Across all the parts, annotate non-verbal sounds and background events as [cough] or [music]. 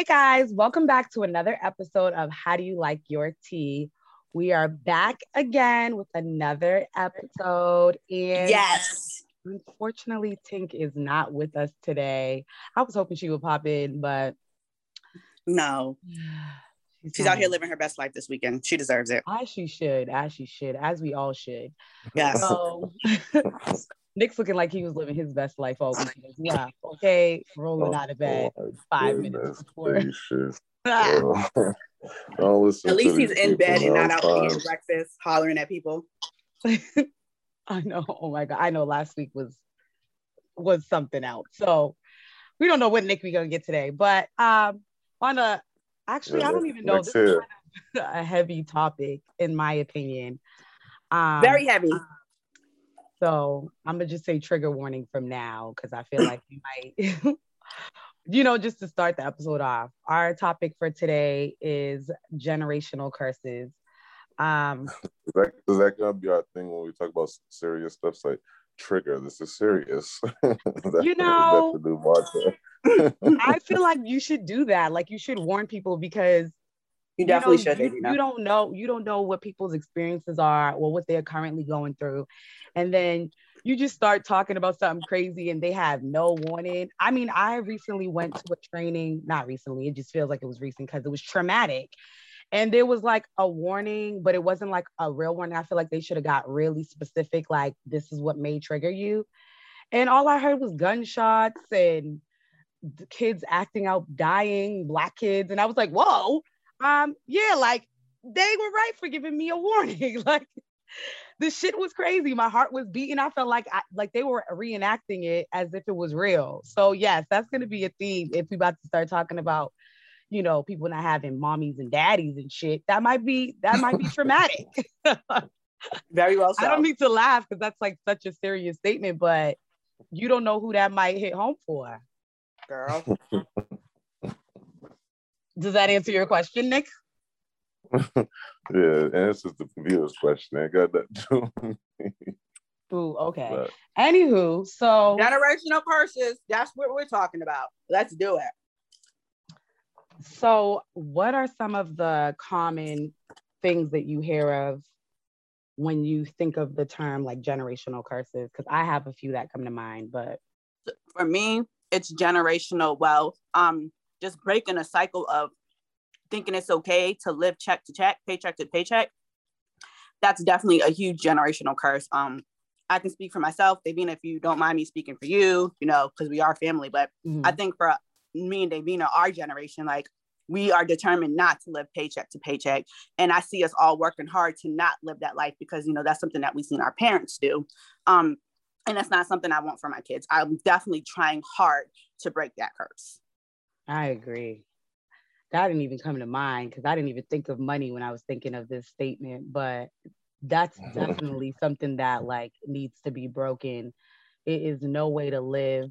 Hey guys, welcome back to another episode of How Do You Like Your Tea? We are back again with another episode. And yes. Unfortunately, Tink is not with us today. I was hoping she would pop in, but no. [sighs] She's, She's out here living her best life this weekend. She deserves it. As she should, as she should, as we all should. Yes. So, [laughs] Nick's looking like he was living his best life all weekend. [laughs] Yeah. Okay. Rolling oh, out of bed oh, five minutes before. [laughs] [laughs] oh, at least he's in bed and not out eating breakfast, hollering at people. I know. Oh my god. I know last week was was something else. So we don't know what Nick we're gonna get today. But um on a actually yeah, I don't even know this is a heavy topic in my opinion. Um very heavy. So I'm gonna just say trigger warning from now because I feel like you might, [laughs] you know, just to start the episode off. Our topic for today is generational curses. Um, [laughs] is that, is that gonna be our thing when we talk about serious stuff? It's like trigger. This is serious. [laughs] you know, I feel like you should do that. Like you should warn people because you definitely you should. You, you, don't know. You don't know what people's experiences are or what they're currently going through, and then you just start talking about something crazy and they have no warning. I mean, I recently went to a training. Not recently. It just feels like it was recent because it was traumatic, and there was like a warning, but it wasn't like a real warning. I feel like they should have got really specific. Like this is what may trigger you, and all I heard was gunshots and kids acting out dying black kids and i was like whoa um, yeah, like they were right for giving me a warning. [laughs] like the shit was crazy. My heart was beating. I felt like I, like they were reenacting it as if it was real. So yes, that's gonna be a theme if we about to start talking about, you know, people not having mommies and daddies and shit. That might be that might be traumatic. [laughs] Very well. So. I don't need to laugh because that's like such a serious statement, but you don't know who that might hit home for. Girl. [laughs] Does that answer your question, Nick? [laughs] yeah, answers the viewer's question. I got that too. Ooh, okay. But. Anywho, so generational curses. That's what we're talking about. Let's do it. So, what are some of the common things that you hear of when you think of the term like generational curses? Because I have a few that come to mind, but for me, it's generational wealth. Um, just breaking a cycle of thinking it's okay to live check to check, paycheck to paycheck. That's definitely a huge generational curse. Um, I can speak for myself, Davina, if you don't mind me speaking for you, you know, because we are family. But mm-hmm. I think for me and Davina, our generation, like we are determined not to live paycheck to paycheck. And I see us all working hard to not live that life because, you know, that's something that we've seen our parents do. Um, and that's not something I want for my kids. I'm definitely trying hard to break that curse. I agree. That didn't even come to mind because I didn't even think of money when I was thinking of this statement, but that's [laughs] definitely something that like needs to be broken. It is no way to live.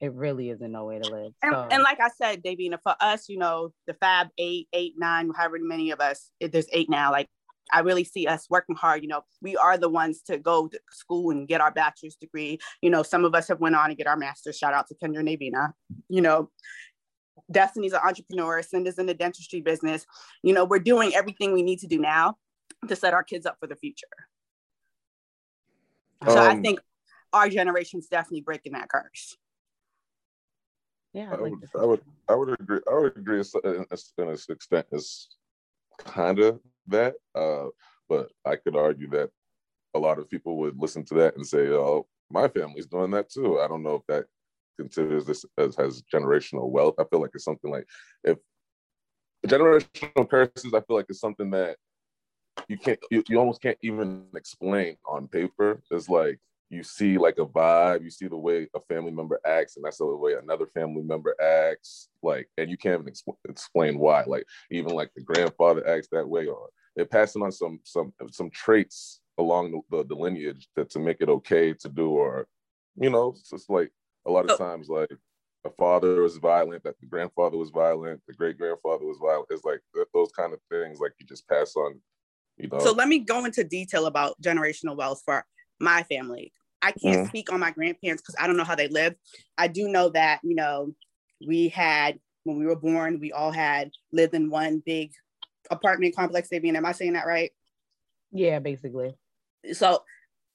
It really isn't no way to live. And, so. and like I said, Davina, for us, you know, the Fab eight, eight, nine, however many of us, there's eight now. Like I really see us working hard. You know, we are the ones to go to school and get our bachelor's degree. You know, some of us have went on and get our master's. Shout out to Kendra and Navina. You know, Destiny's an entrepreneur, Cinda's in the dentistry business. You know, we're doing everything we need to do now to set our kids up for the future. So um, I think our generation's definitely breaking that curse. Yeah, I, I would, I would, I would agree. I would agree in a extent it's kind of that, uh, but I could argue that a lot of people would listen to that and say, "Oh, my family's doing that too." I don't know if that considers this as has generational wealth. I feel like it's something like if generational curses, I feel like it's something that you can't you, you almost can't even explain on paper. It's like you see like a vibe, you see the way a family member acts, and that's the way another family member acts. Like, and you can't even exp- explain why. Like, even like the grandfather acts that way, or they're passing on some some some traits along the, the, the lineage that to make it okay to do, or you know, it's just like a lot of times like a father was violent, that the grandfather was violent, the great grandfather was violent. It's like those kind of things like you just pass on, you know. So let me go into detail about generational wealth for my family. I can't mm-hmm. speak on my grandparents because I don't know how they lived. I do know that, you know, we had when we were born, we all had lived in one big apartment complex. Davina, am I saying that right? Yeah, basically. So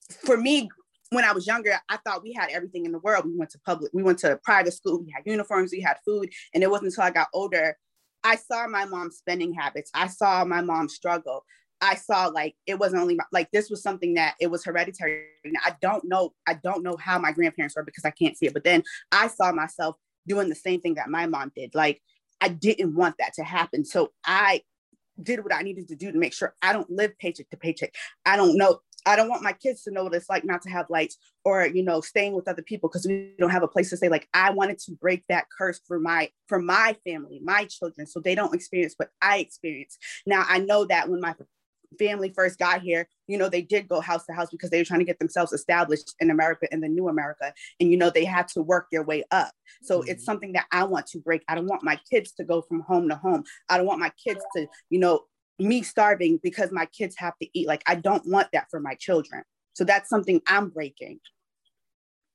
for me, when I was younger, I thought we had everything in the world. We went to public, we went to private school, we had uniforms, we had food. And it wasn't until I got older, I saw my mom's spending habits. I saw my mom struggle. I saw like it wasn't only my, like this was something that it was hereditary. I don't know, I don't know how my grandparents were because I can't see it. But then I saw myself doing the same thing that my mom did. Like I didn't want that to happen. So I did what I needed to do to make sure I don't live paycheck to paycheck. I don't know I don't want my kids to know what it's like not to have lights or you know staying with other people because we don't have a place to stay. Like I wanted to break that curse for my for my family, my children, so they don't experience what I experienced. Now I know that when my family first got here, you know, they did go house to house because they were trying to get themselves established in America in the new America. And, you know, they had to work their way up. So mm-hmm. it's something that I want to break. I don't want my kids to go from home to home. I don't want my kids to, you know, me starving because my kids have to eat. Like, I don't want that for my children. So that's something I'm breaking.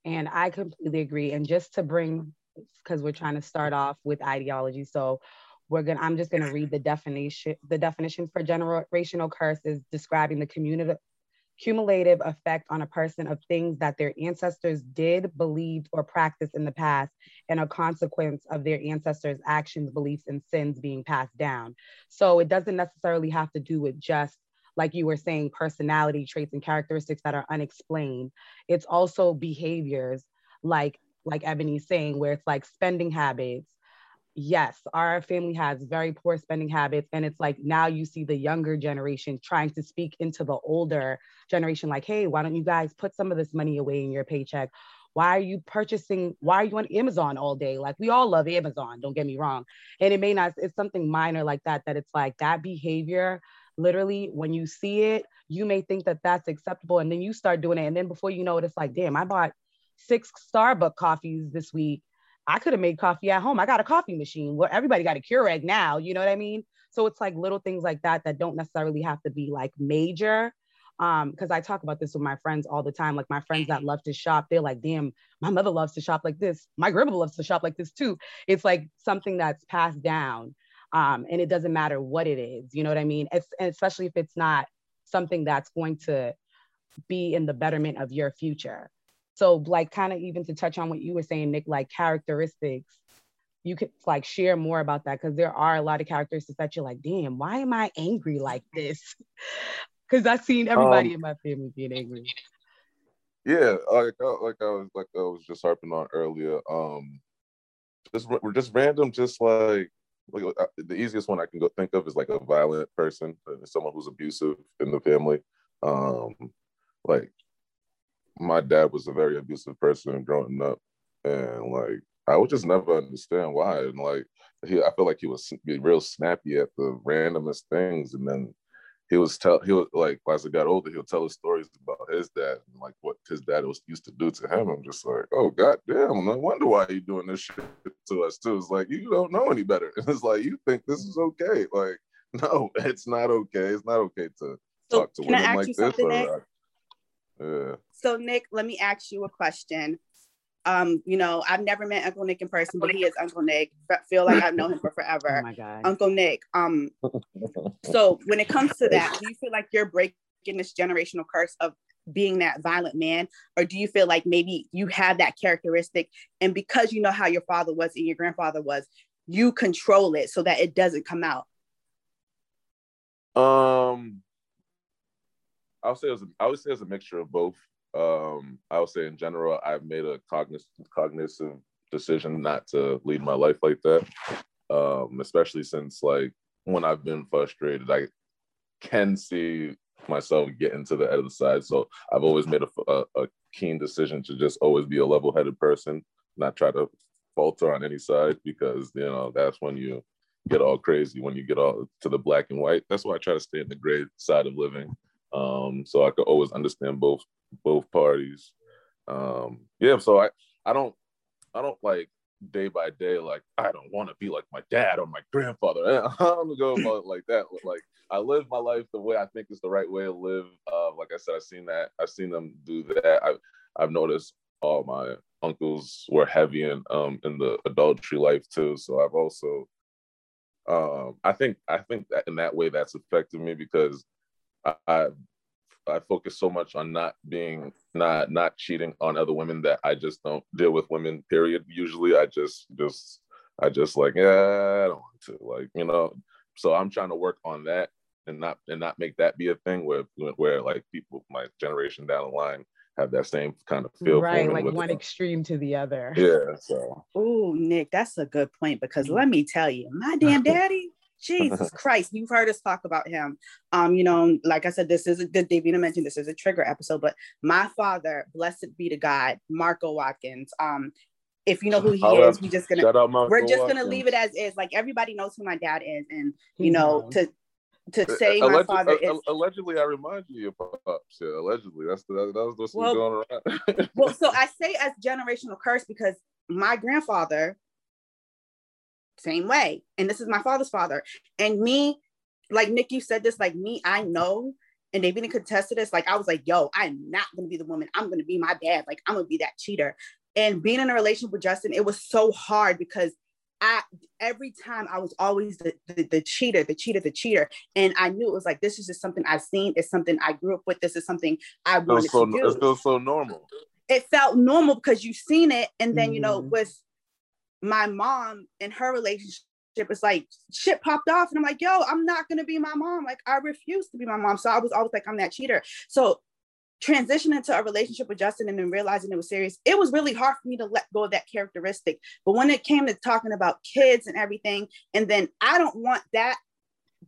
And I completely agree. And just to bring, because we're trying to start off with ideology. So we're gonna, I'm just gonna read the definition. The definition for generational curse is describing the community cumulative effect on a person of things that their ancestors did, believed, or practiced in the past, and a consequence of their ancestors' actions, beliefs, and sins being passed down. So it doesn't necessarily have to do with just like you were saying, personality traits and characteristics that are unexplained. It's also behaviors like like Ebony's saying, where it's like spending habits, yes, our family has very poor spending habits. And it's like now you see the younger generation trying to speak into the older generation, like, hey, why don't you guys put some of this money away in your paycheck? Why are you purchasing? Why are you on Amazon all day? Like, we all love Amazon, don't get me wrong. And it may not, it's something minor like that, that it's like that behavior. Literally, when you see it, you may think that that's acceptable. And then you start doing it. And then before you know it, it's like, damn, I bought six Starbucks coffees this week I could have made coffee at home. I got a coffee machine. Well, everybody got a Keurig now. You know what I mean? So it's like little things like that that don't necessarily have to be like major. Um, because I talk about this with my friends all the time. Like my friends that love to shop, they're like, damn, my mother loves to shop like this. My grandma loves to shop like this too. It's like something that's passed down. Um, and it doesn't matter what it is, you know what I mean? It's especially if it's not something that's going to be in the betterment of your future. So like kind of even to touch on what you were saying, Nick, like characteristics, you could like share more about that because there are a lot of characteristics that you're like, damn, why am I angry like this? [laughs] Because I've seen everybody um, in my family being angry. Yeah, like like I was like I was just harping on earlier. Um, just we're just random, just like like uh, the easiest one I can go think of is like a violent person, someone who's abusive in the family. Um, like my dad was a very abusive person growing up, and like I would just never understand why. And like he, I feel like he was real snappy at the randomest things, and then he was tell he was like as I got older, he'll tell us stories about his dad and like what his dad was used to do to him. I'm just like, oh god damn, no wonder why you doing this shit to us too. It's like you don't know any better. [laughs] It's like you think this is okay. Like, [laughs] no, it's not okay. It's not okay to so talk to women like this. Or, yeah. So Nick, let me ask you a question. Um, you know, I've never met Uncle Nick in person, but he is Uncle Nick. But feel like I've known him for [laughs] forever. Oh my God. Uncle Nick. Um, [laughs] so when it comes to that, do you feel like you're breaking this generational curse of being that violent man, or do you feel like maybe you have that characteristic, and because you know how your father was and your grandfather was, you control it so that it doesn't come out? Um, I would say it was I would say it's a mixture of both. Um, I would say in general, I've made a cognitive cognitive decision not to lead my life like that. Um, especially since like when I've been frustrated, I can see myself getting to the other side. So I've always made a, a, a keen decision to just always be a level-headed person, not try to falter on any side because you know that's when you get all crazy when you get all to the black and white. That's why I try to stay in the gray side of living um, so I could always understand both both parties. Um, yeah, so I I don't I don't like day by day like I don't want to be like my dad or my grandfather. [laughs] I don't go about like that. Like I live my life the way I think is the right way to live. Uh, like I said, I've seen that. I've seen them do that. I've I've noticed all my uncles were heavy in um in the adultery life too. So I've also um I think I think that in that way that's affected me because I, I I focus so much on not being not not cheating on other women that I just don't deal with women. Period. Usually, I just just I just like yeah, I don't want to like you know. So I'm trying to work on that and not and not make that be a thing where where like people my generation down the line have that same kind of feel. Right, like one them. extreme to the other. Yeah. So. Oh, Nick, that's a good point because mm. let me tell you, my damn [laughs] daddy Jesus [laughs] Christ, you've heard us talk about him. Um, you know, like I said, this is a good Davina mentioned this is a trigger episode, but my father, blessed be to God, Marco Watkins. Um, if you know who he [laughs] is, we're just gonna we're just Watkins. gonna leave it as is. Like everybody knows who my dad is, and you know, to to say my father is allegedly I remind you of pops. Yeah, allegedly. That's the, that's what's well, going around. well, so [laughs] I say as generational curse because my grandfather same way. And this is my father's father. And me, like Nick, you said this, like me, I know, and they've been contested this. Like I was like, yo, I'm not gonna be the woman. I'm gonna be my dad. Like I'm gonna be that cheater. And being in a relationship with Justin, it was so hard because I every time I was always the, the, the, cheater, the cheater, the cheater. And I knew it was like this is just something I've seen. It's something I grew up with. This is something I wanted so, to do. It feels so normal. It felt normal because you've seen it. And then, mm-hmm. you know, mm-hmm. with my mom and her relationship it's like shit popped off and i'm like yo i'm not gonna be my mom like i refuse to be my mom. So i was always like i'm that cheater. So transitioning to a relationship with justin and then realizing it was serious it was really hard for me to let go of that characteristic. But when it came to talking about kids and everything and then i don't want that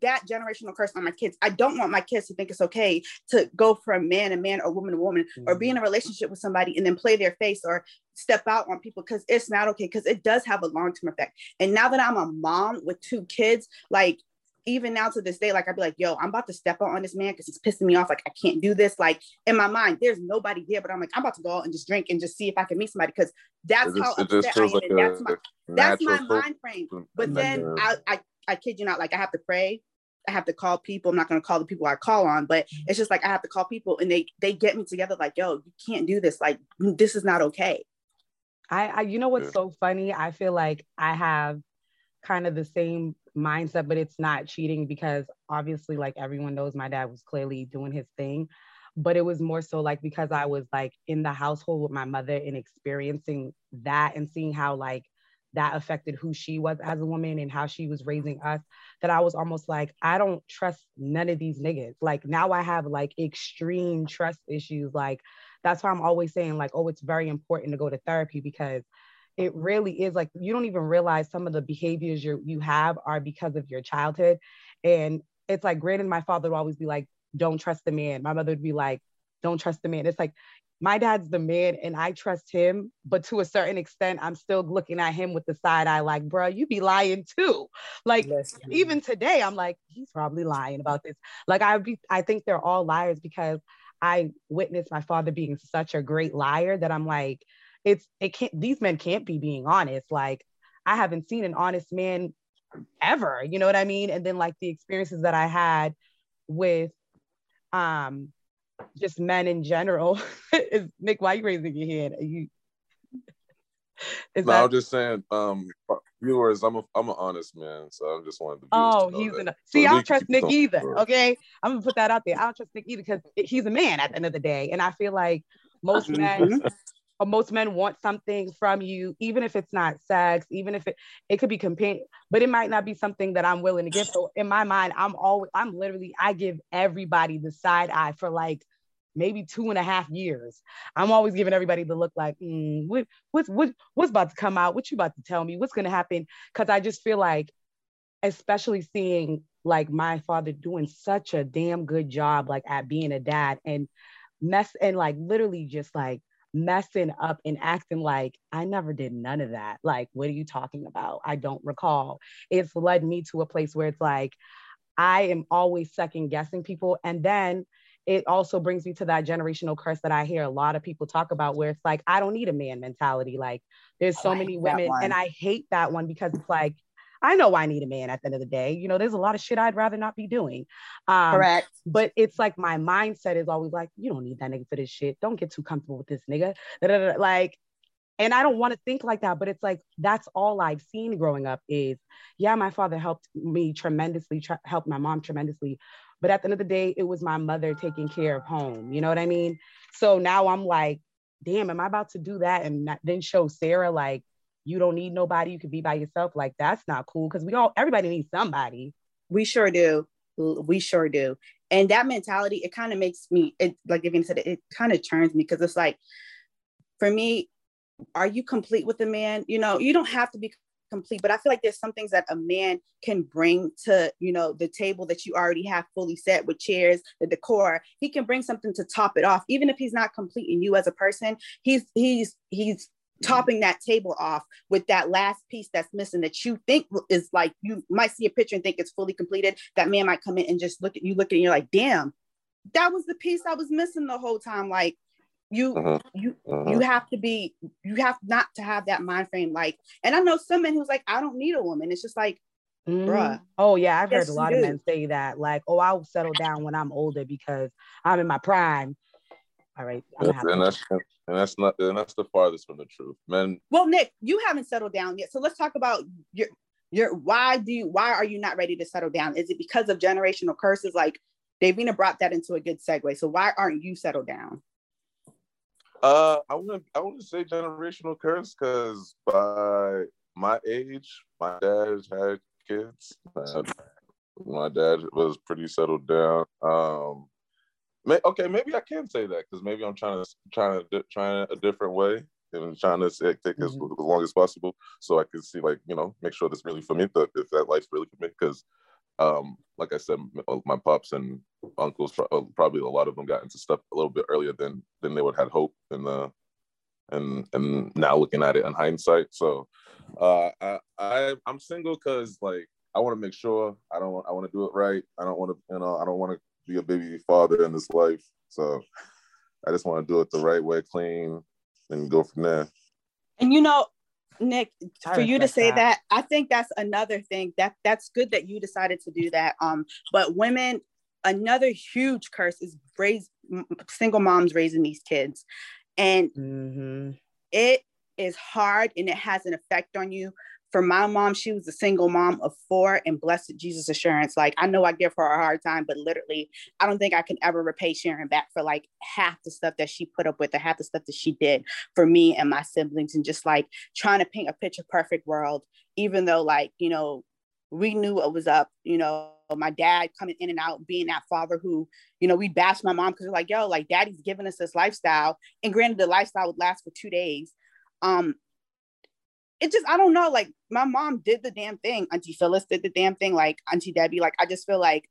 that generational curse on my kids. I don't want my kids to think it's okay to go from man to man or woman to woman mm-hmm. or be in a relationship with somebody and then play their face or step out on people because it's not okay because it does have a long-term effect. And now that I'm a mom with two kids, like even now to this day, like I'd be like, yo, I'm about to step out on this man because he's pissing me off. Like, I can't do this. Like, in my mind, there's nobody there, but I'm like, I'm about to go out and just drink and just see if I can meet somebody because that's how upset I am. Like that's my that's my mind frame. But then I, I I kid you not, like I have to pray I have to call people. I'm not going to call the people I call on, but mm-hmm. it's just like I have to call people and they they get me together like, yo, you can't do this. Like this is not okay. I, I you know what's yeah. so funny? I feel like I have kind of the same mindset, but it's not cheating because obviously, like everyone knows, my dad was clearly doing his thing. But it was more so like because I was like in the household with my mother and experiencing that and seeing how like that affected who she was as a woman and how she was raising us that I was almost like, I don't trust none of these niggas. Like now I have like extreme trust issues. Like that's why I'm always saying, like, oh, it's very important to go to therapy because it really is like you don't even realize some of the behaviors you you have are because of your childhood. And it's like granted, my father would always be like, don't trust the man. My mother would be like, don't trust the man. It's like my dad's the man and I trust him, but to a certain extent, I'm still looking at him with the side eye, like, bro, you be lying too. Like even today, I'm like, he's probably lying about this. Like I be, I think they're all liars because I witnessed my father being such a great liar that I'm like, it's it can't these men can't be being honest. Like I haven't seen an honest man ever, you know what I mean? And then like the experiences that I had with um just men in general. [laughs] is Nick, why are you raising your hand? Are you is no, that... I'm just saying, um, viewers, I'm a I'm an honest man, so I'm just wanted to. Oh, he's an. See, so I don't trust Nick either. Okay, I'm gonna put that out there. I don't trust Nick either because he's a man at the end of the day, and I feel like most men most men want something from you, even if it's not sex, even if it it could be companion, but it might not be something that I'm willing to give. So in my mind, I'm always I'm literally I give everybody the side eye for like maybe two and a half years. I'm always giving everybody the look like, mm, what, what's what, what's about to come out? What you about to tell me? What's gonna happen? Because I just feel like, especially seeing like my father doing such a damn good job like at being a dad and mess and like literally just like messing up and acting like I never did none of that. Like, what are you talking about? I don't recall. It's led me to a place where it's like, I am always second guessing people. And then it also brings me to that generational curse that I hear a lot of people talk about, where it's like, I don't need a man mentality. Like, there's so many women, and I hate that one because it's like, I know I need a man at the end of the day. You know, there's a lot of shit I'd rather not be doing. Um, Correct. But it's like my mindset is always like, you don't need that nigga for this shit. Don't get too comfortable with this nigga. Like, and I don't want to think like that, but it's like that's all I've seen growing up is, yeah, my father helped me tremendously, tra- helped my mom tremendously, but at the end of the day, it was my mother taking care of home. You know what I mean? So now I'm like, damn, am I about to do that and then show Sarah like you don't need nobody, you could be by yourself? Like that's not cool because we all everybody needs somebody. We sure do. We sure do. And that mentality, it kind of makes me, it like Vivian said, it, it kind of turns me because it's like, for me, are you complete with the man? You know, you don't have to be complete, but I feel like there's some things that a man can bring to, you know, the table that you already have fully set with chairs, the decor. He can bring something to top it off, even if he's not complete in you as a person. He's he's he's topping that table off with that last piece that's missing that you think is like you might see a picture and think it's fully completed. That man might come in and just look at you, look at it, and you're like, damn, that was the piece I was missing the whole time. Like you uh-huh. you uh-huh. you have to be you have not to have that mind frame like and i know some men who's like i don't need a woman it's just like mm. bruh oh yeah i've yes, heard a lot of men say that like oh i'll settle down when i'm older because i'm in my prime all right and that's and that's not and that's the farthest from the truth men well nick you haven't settled down yet so let's talk about your your why do you why are you not ready to settle down is it because of generational curses like davina brought that into a good segue so why aren't you settled down uh, I wouldn't. I wouldn't say generational curse because by my age, my dad had kids. My dad was pretty settled down. Um, may, okay, maybe I can say that because maybe I'm trying to trying to trying a different way and trying to take mm-hmm. as, as long as possible so I can see like you know make sure that's really for me. That if that life's really for me because um, like I said, my pops and uncles, uh, probably a lot of them got into stuff a little bit earlier than than they would had hope, and uh, and and now looking at it in hindsight. So, uh, I, I I'm single because like I want to make sure I don't I want to do it right. I don't want to you know I don't want to be a baby father in this life. So, I just want to do it the right way, clean, and go from there. And you know, Nick, for you to say that. that. I think that's another thing that that's good that you decided to do that. Um, but women, another huge curse is raise single moms raising these kids, and mm-hmm. it is hard and it has an effect on you for my mom, she was a single mom of four and blessed Jesus assurance. Like I know I give her a hard time, but literally, I don't think I can ever repay Sharon back for like half the stuff that she put up with or half the stuff that she did for me and my siblings and just like trying to paint a picture perfect world, even though like, you know, we knew what was up, you know, my dad coming in and out, being that father who, you know, we bashed my mom because we're like, yo, like daddy's giving us this lifestyle. And granted, the lifestyle would last for two days. Um, it just I don't know. Like my mom did the damn thing. Auntie Phyllis did the damn thing. Like Auntie Debbie. Like I just feel like.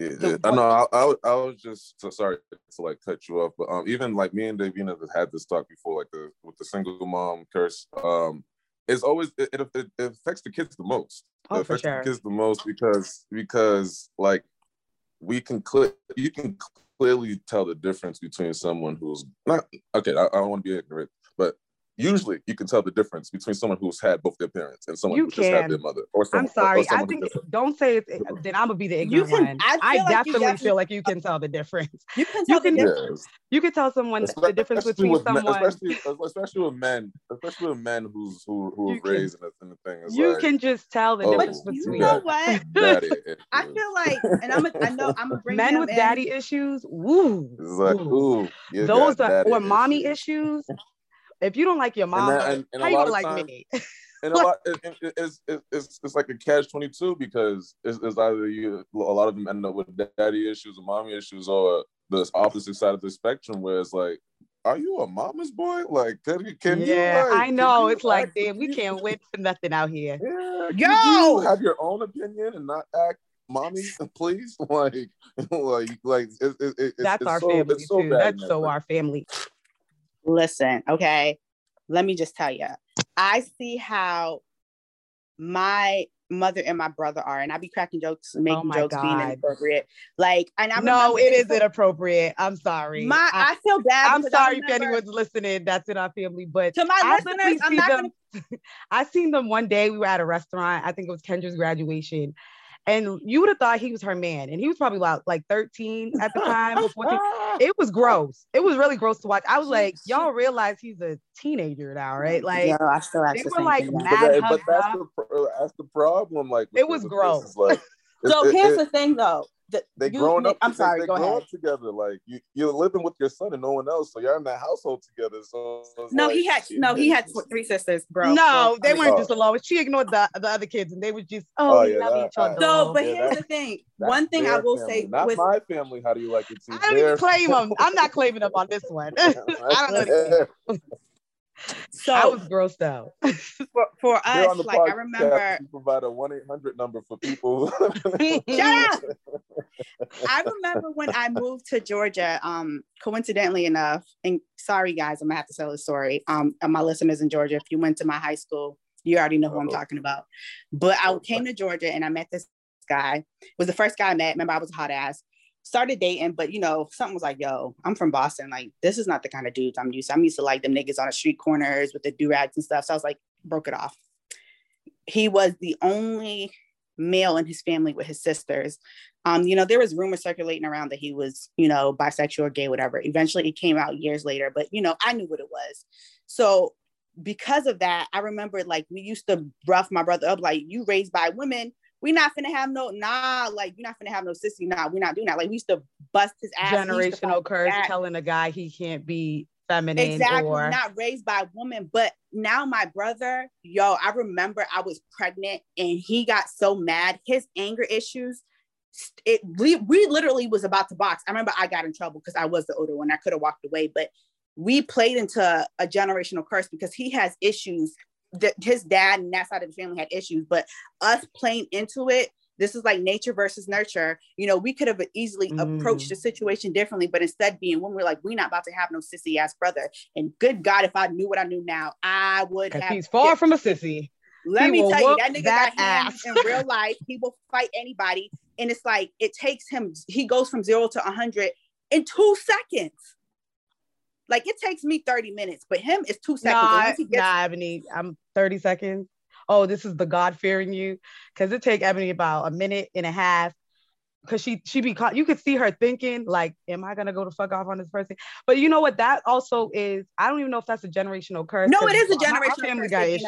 Yeah, the, I know. I, I, I, was just so sorry to like cut you off, but um, even like me and Davina have had this talk before, like the with the single mom curse. Um, it's always it, it, it affects the kids the most. Oh, it affects sure. the kids the most because because like we can clear you can clearly tell the difference between someone who's not okay. I, I don't want to be ignorant, but usually you can tell the difference between someone who's had both their parents and someone you who can. just had their mother. Or someone, I'm sorry. I think don't say it. Eh, then I'm gonna be the ignorant can, one. I, I like definitely, definitely, feel like you can tell the difference. You can tell you can, the difference. You can tell someone especially the difference between someone, men, especially especially with men, especially with men who's who who are raised in the, in the thing. It's you like, can just tell the oh, difference between. You know what? [laughs] I feel like, and I'm a, I know I'm gonna [laughs] bring men with in. daddy issues. Woo. It's like ooh, those are or mommy issues if you don't like your mom, and that, and, and how you gonna like time, me? [laughs] and a lot, it, it, it's, it's it's like a catch twenty two because it's, it's, either you a lot of them end up with daddy issues or mommy issues or the opposite side of the spectrum where it's like. Are you a mama's boy? Like, can you? Can yeah, you, like, I know. It's like, damn, we can't wait for nothing out here. [laughs] Yeah, Yo, have your own opinion and not act mommy, [laughs] please. Like, like, like, it, it, it, that's it's our so, family so too. That's so our family. Listen, okay. Let me just tell you, I see how my mother and my brother are, and I be cracking jokes and making oh jokes God. being inappropriate. Like, and I no, it is inappropriate. I'm sorry. My, I, I feel bad. I'm sorry if anyone's listening. That's in our family, but to my I listeners, I'm not them, gonna. [laughs] I seen them one day. We were at a restaurant. I think it was Kendra's graduation, and you would have thought he was her man, and he was probably about like 13 at the time. [laughs] it was gross. It was really gross to watch. I was like, y'all realize he's a teenager now, right? Like, yeah, I still they were like mad. But, that, but that's, the, that's the problem. Like, it was gross. Like, so it, here's it, the thing, though the, they growing up. I'm sorry. They go grow ahead. up together. Like you, you're living with your son and no one else, so you're in that household together. So no, like, he had no, he had three sisters, bro. No, so, they weren't oh. just alone. She ignored the, the other kids, and they were just oh, oh yeah, love each other. So, but yeah, here's the thing. One thing I will family. say, not with, my family. How do you like it? I don't even claim them. I'm not claiming them on this one. [laughs] [laughs] I don't know. So I was grossed out. [laughs] For, for us, like I remember, provide a one eight hundred number for people. [laughs] Shut up! I remember when I moved to Georgia. Um, coincidentally enough, and sorry guys, I'm gonna have to tell the story. Um, and my listeners in Georgia, if you went to my high school, you already know who I'm talking about. But I came to Georgia and I met this guy. It was the first guy I met. Remember, I was a hot ass started dating, but you know, something was like, yo, I'm from Boston. Like, this is not the kind of dudes I'm used to. I'm used to like them niggas on the street corners with the do-rags and stuff. So I was like, broke it off. He was the only male in his family with his sisters. Um, you know, there was rumors circulating around that he was, you know, bisexual or gay, whatever. Eventually it came out years later, but you know, I knew what it was. So because of that, I remember like we used to rough my brother up, like you raised by women, we not finna have no nah, like you're not finna have no sissy. Nah, we're not doing that. Like we used to bust his ass. Generational curse that. telling a guy he can't be feminine. Exactly. Or... Not raised by a woman. But now my brother, yo, I remember I was pregnant and he got so mad. His anger issues, it we, we literally was about to box. I remember I got in trouble because I was the older one. I could have walked away, but we played into a generational curse because he has issues that his dad and that side of the family had issues, but us playing into it, this is like nature versus nurture. You know, we could have easily mm. approached the situation differently, but instead being when we're like, we're not about to have no sissy ass brother. And good God, if I knew what I knew now, I would have. He's far from a sissy. Let he me tell you, that nigga that got ass. in real life. He will fight anybody, and it's like it takes him. He goes from zero to a hundred in two seconds. Like it takes me 30 minutes, but him is two seconds. Nah, gets- nah Ebony, I'm 30 seconds. Oh, this is the God fearing you. Cause it take Ebony about a minute and a half. Cause she she be caught, you could see her thinking, like, am I gonna go to fuck off on this person? But you know what? That also is, I don't even know if that's a generational curse. No, it is a generational family curse. Got issues.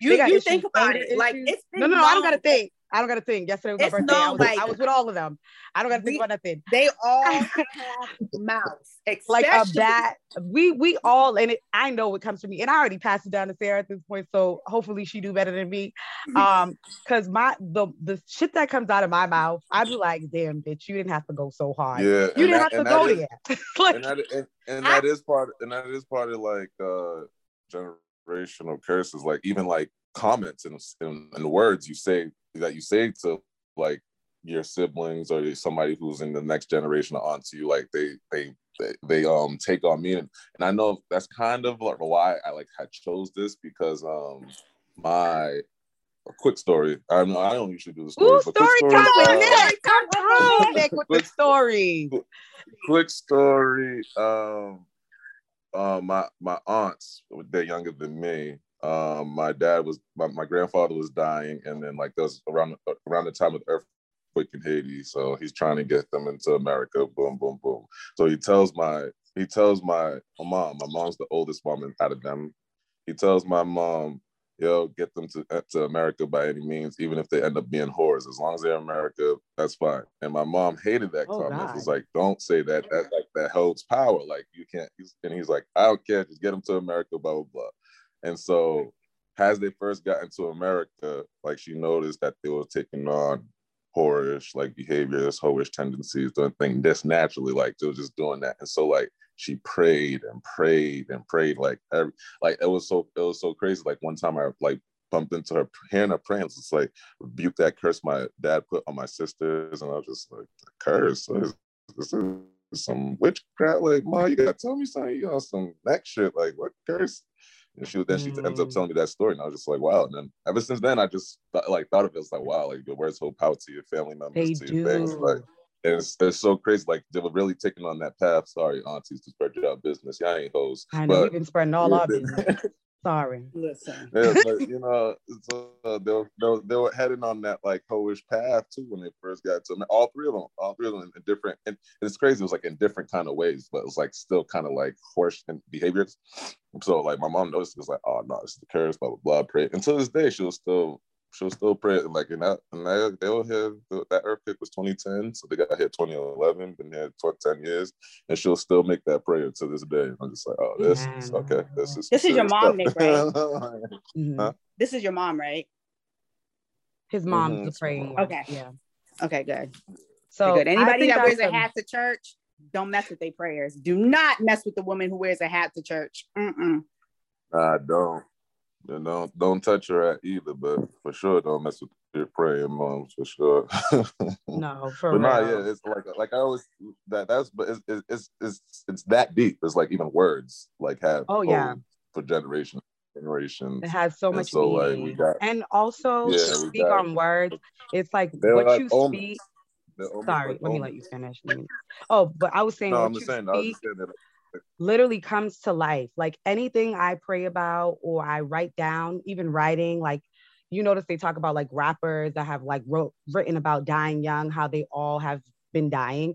You, you think about it. Like it's no, no, no, I don't gotta think. I don't got to think. Yesterday was my it's birthday. No, I, was, like, I, was, with all of them. I don't got to think about nothing. They all [laughs] have mouths, like a bat. We we all and it. I know it comes from me, and I already passed it down to Sarah at this point. So hopefully she do better than me. [laughs] Um, because my the the shit that comes out of my mouth, I'd be like, damn, bitch, you didn't have to go so hard. Yeah, you didn't that, have to go is, there. [laughs] like, and that, and, and that I, is part, and that is part of like uh generational curses. Like even like comments and, and, and words you say that you say to like your siblings or somebody who's in the next generation onto you like they they they, they um take on me and, and i know that's kind of like why i like had chose this because um my a quick story. I know I don't usually do the story. Ooh, [laughs] but story quick story, time, uh, come through, Nick, with quick, the story. Quick story. Um, uh, my my aunts, they're younger than me. Um, my dad was my, my grandfather was dying, and then like that was around around the time of the earthquake in Haiti. So he's trying to get them into America. Boom, boom, boom. So he tells my he tells my, my mom. My mom's the oldest woman out of them. He tells my mom, "Yo, get them to uh, to America by any means, even if they end up being whores. As long as they're America, that's fine." And my mom hated that oh, comment. was like, "Don't say that. That like that holds power. Like you can't." He's, and he's like, "I don't care. Just get them to America." Blah blah blah. And so as they first got into America, like she noticed that they were taking on whorish like behaviors, whorish tendencies, doing things just naturally, like they were just doing that. And so like she prayed and prayed and prayed like every like it was so it was so crazy. Like one time I like bumped into her hearing her praying. It's like rebuke that curse my dad put on my sisters. And I was just like, curse. This, is some witchcraft. Like, mom, you gotta tell me something, you know, some neck shit. Like, what curse? And she then she mm. ends up mm. telling me that story, and I was just like, wow. And then ever since then, I just th- like thought of it as like, wow, like where's hold power to your family members, they to do. your things, like. And it's, it's so crazy. Like they were really taking on that path. Sorry, aunties, to spread your business. Y'all ain't hoes. I know we've been spreading all our business. [laughs] Sorry. Listen. Yeah, but [laughs] you know, so, uh, they, were, they, were, they were heading on that like hoish path too when they first got to them. All three of them, all three of them in different, and it's crazy. It was like in different kind of ways, but it was like still kind of like horse and behaviors. So like my mom noticed, it was like, oh no, it's the curse, blah blah blah. Pray until this day, she was still she'll still pray like in that and they, they'll have that earthquake was 2010 so they got hit 2011 been here for 10 years and she'll still make that prayer to this day i'm just like oh this yeah. is okay this is this is your mom Nick, right? [laughs] mm-hmm. huh? this is your mom right his mom's mm-hmm. praying okay yeah okay good so good anybody that wears a hat to church don't mess with their prayers do not mess with the woman who wears a hat to church Mm-mm. I don't. And don't don't touch her at either, but for sure don't mess with your praying moms for sure. [laughs] no, for but real. Nah, yeah, it's like like I always that that's but it's it's it's it's that deep. It's like even words like have oh yeah for generations generations. It has so and much so, meaning. Like, got, and also yeah, speak on words. It's like what like you omens. speak. Sorry, like let omens. me let you finish. Oh, but I was saying no, what I'm you saying, speak, literally comes to life. Like anything I pray about or I write down, even writing, like you notice they talk about like rappers that have like wrote written about dying young, how they all have been dying.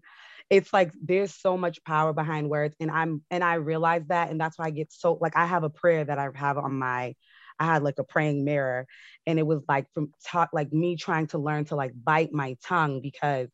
It's like there's so much power behind words, and I'm and I realize that, and that's why I get so like I have a prayer that I have on my I had like a praying mirror, and it was like from talk like me trying to learn to like bite my tongue because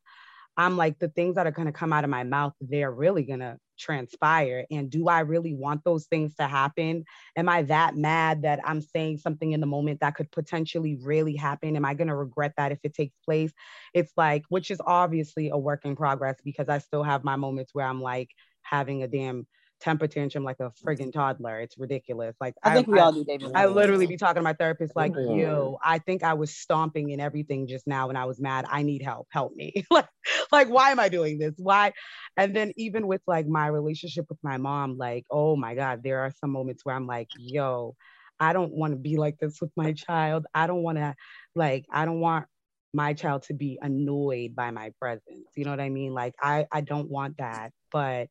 I'm like the things that are gonna come out of my mouth, they're really gonna transpire and do i really want those things to happen am i that mad that i'm saying something in the moment that could potentially really happen am i going to regret that if it takes place it's like which is obviously a work in progress because i still have my moments where i'm like having a damn temper tantrum like a friggin' toddler. It's ridiculous. Like I think I, we all do, David. I literally be talking to my therapist like, yo, I think I was stomping and everything just now when I was mad. I need help. Help me. [laughs] like, [laughs] like, why am I doing this? Why? And then even with like my relationship with my mom, like, oh my God, there are some moments where I'm like, yo, I don't want to be like this with my child. I don't want to like, I don't want my child to be annoyed by my presence. You know what I mean? Like I I don't want that. But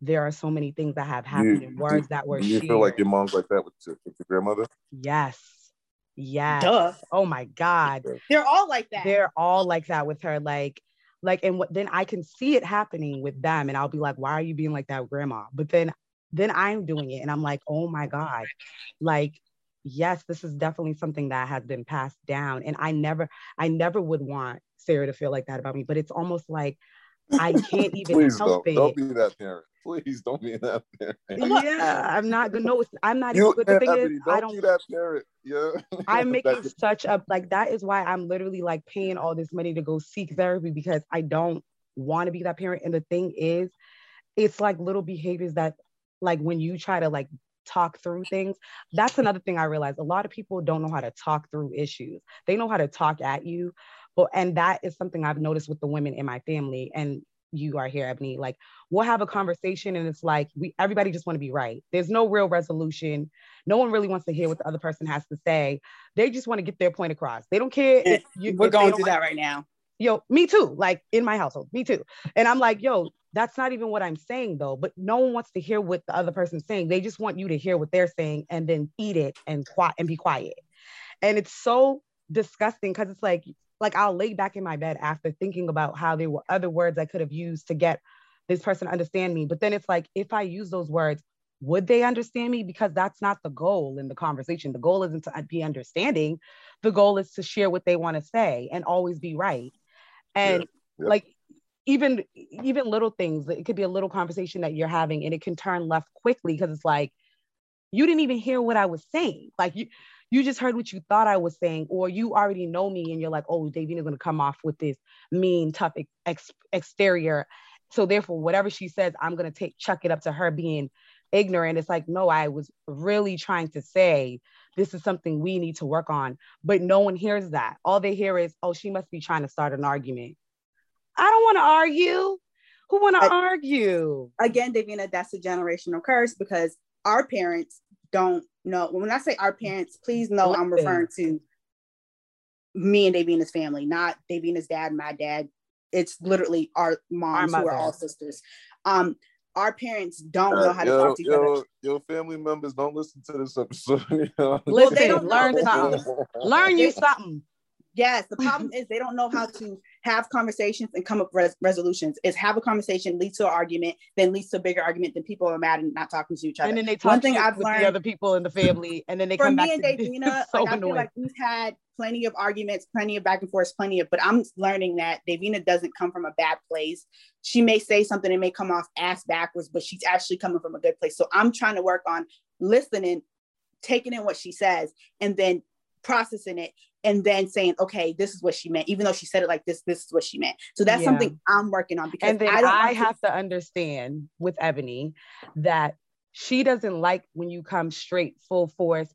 there are so many things that have happened you, in words that were. Do you shared. feel like your mom's like that with your, with your grandmother? Yes. Yes. Duh. Oh my God. They're all like that. They're all like that with her. Like, like, and what then I can see it happening with them, and I'll be like, "Why are you being like that, grandma?" But then, then I'm doing it, and I'm like, "Oh my God!" Like, yes, this is definitely something that has been passed down, and I never, I never would want Sarah to feel like that about me. But it's almost like I can't [laughs] even Please help don't, it. Don't be that parent. Please don't be that parent. [laughs] Yeah, I'm not gonna know. I'm not you, even. But the thing is, don't I don't. Be that parent. Yeah. I'm [laughs] making such a like. That is why I'm literally like paying all this money to go seek therapy because I don't want to be that parent. And the thing is, it's like little behaviors that, like, when you try to like talk through things. That's another thing I realized. A lot of people don't know how to talk through issues. They know how to talk at you, but and that is something I've noticed with the women in my family. And you are here, Ebony. Like we'll have a conversation and it's like we everybody just want to be right. There's no real resolution. No one really wants to hear what the other person has to say. They just want to get their point across. They don't care. If you, We're if going through that right now. Yo, me too. Like in my household, me too. And I'm like, yo, that's not even what I'm saying though. But no one wants to hear what the other person's saying. They just want you to hear what they're saying and then eat it and quiet and be quiet. And it's so disgusting because it's like like I'll lay back in my bed after thinking about how there were other words I could have used to get this person to understand me. But then it's like, if I use those words, would they understand me? Because that's not the goal in the conversation. The goal isn't to uh, be understanding. The goal is to share what they want to say and always be right. And yeah, yeah. like even even little things, it could be a little conversation that you're having and it can turn left quickly because it's like you didn't even hear what I was saying. Like you you just heard what you thought I was saying, or you already know me and you're like, oh, Davina's gonna come off with this mean, tough ex- exterior. So therefore, whatever she says, I'm gonna take chuck it up to her being ignorant. It's like, no, I was really trying to say this is something we need to work on. But no one hears that. All they hear is, oh, she must be trying to start an argument. I don't want to argue. Who want to argue? Again, Davina, that's a generational curse because our parents don't no, when I say our parents, please know I'm referring to me and Davina's family, not Davina's dad, my dad. It's literally our moms our who are all sisters. Um, our parents don't know how to yo, talk to each yo, other. Your family members don't listen to this episode. [laughs] You know? Listen, they don't learn something. [laughs] learn you something. Yes, the problem [laughs] is they don't know how to have conversations and come up with res- resolutions. Is have a conversation, leads to an argument, then leads to a bigger argument, then people are mad and not talking to each other. And then they talk One thing I've learned the other people in the family, and then they come back. me [laughs] and Davina, so like, I feel like we've had plenty of arguments, plenty of back and forth, plenty of, but I'm learning that Davina doesn't come from a bad place. She may say something and may come off ass backwards, but she's actually coming from a good place. So I'm trying to work on listening, taking in what she says, and then processing it and then saying, okay, this is what she meant, even though she said it like this, this is what she meant. So that's yeah. something I'm working on because and then I, I have to understand with Ebony that she doesn't like when you come straight full force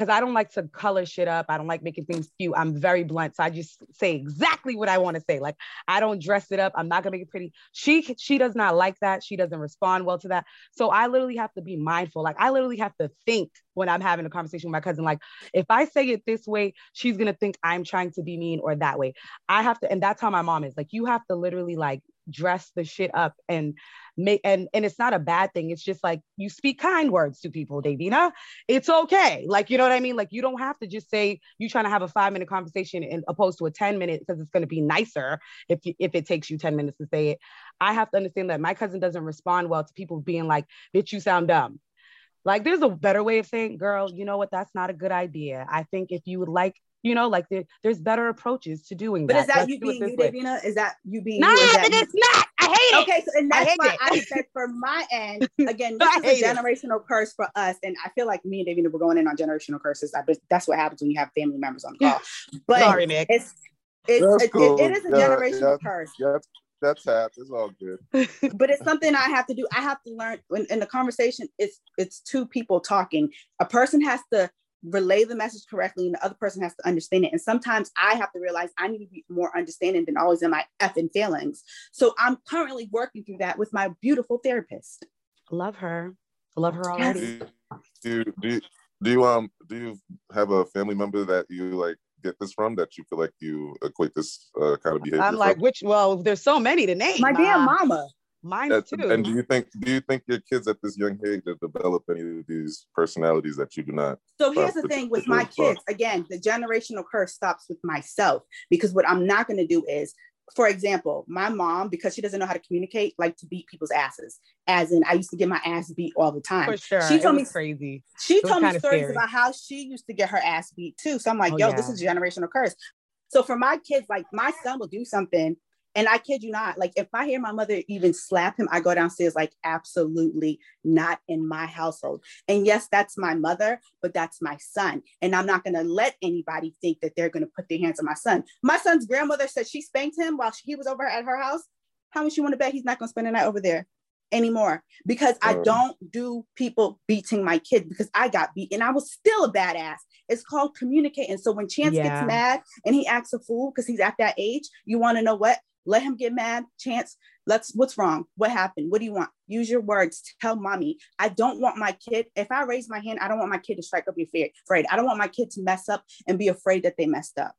because I don't like to color shit up. I don't like making things cute. I'm very blunt. So I just say exactly what I want to say. Like I don't dress it up. I'm not gonna make it pretty. She she does not like that. She doesn't respond well to that. So I literally have to be mindful. Like I literally have to think when I'm having a conversation with my cousin. Like if I say it this way, she's gonna think I'm trying to be mean or that way. I have to, and that's how my mom is. Like you have to literally like dress the shit up and make and and it's not a bad thing. It's just like you speak kind words to people davina. It's okay. Like you know what i mean? Like you don't have to just say you're trying to have a five minute conversation and opposed to a 10 minute because it's going to be nicer if you, if it takes you 10 minutes to say it. I have to understand that my cousin doesn't respond well to people being like bitch you sound dumb. Like there's a better way of saying girl you know what? That's not a good idea. I think if you would like you know, like there, there's better approaches to doing but that. But is that you being you, Davina? Is that you being nah, you? but it's not. I hate it. Okay, so and that's I why it. I said for my end, [laughs] again, this is a generational it. curse for us. And I feel like me and Davina were going in on generational curses. I, that's what happens when you have family members on the call. But Sorry, Nick. It's, it's, it, cool. it, it is a yeah, generational yeah, curse. Yeah, that's half. It's all good. [laughs] but it's something I have to do. I have to learn in, in the conversation. It's it's two people talking. A person has to relay the message correctly and the other person has to understand it. And sometimes I have to realize I need to be more understanding than always in my effing feelings. So I'm currently working through that with my beautiful therapist. Love her. Love her already. Do you, do you, do you um do you have a family member that you like get this from that you feel like you equate this uh, kind of behavior? I'm like, from? which? Well, there's so many to name. My damn mama. Mine too. And do you think do you think your kids at this young age have developed any of these personalities that you do not? So here's the thing with my kids. Again, the generational curse stops with myself because what I'm not going to do is, for example, my mom because she doesn't know how to communicate, like to beat people's asses. As in, I used to get my ass beat all the time. For sure, she told me crazy. She told me stories scary. about how she used to get her ass beat too. So I'm like, oh, yo, yeah. this is generational curse. So for my kids, like my son will do something and I kid you not, like if I hear my mother even slap him, I go downstairs like, absolutely not in my household. And yes, that's my mother, but that's my son. And I'm not going to let anybody think that they're going to put their hands on my son. My son's grandmother said she spanked him while he was over at her house. How much you want to bet he's not going to spend the night over there? anymore because I don't do people beating my kids because I got beat and I was still a badass. It's called communicating. So when Chance yeah. gets mad and he acts a fool because he's at that age, you want to know what? Let him get mad. Chance, let's, what's wrong? What happened? What do you want? Use your words. Tell mommy. I don't want my kid, if I raise my hand, I don't want my kid to strike up your fear, afraid. I don't want my kid to mess up and be afraid that they messed up.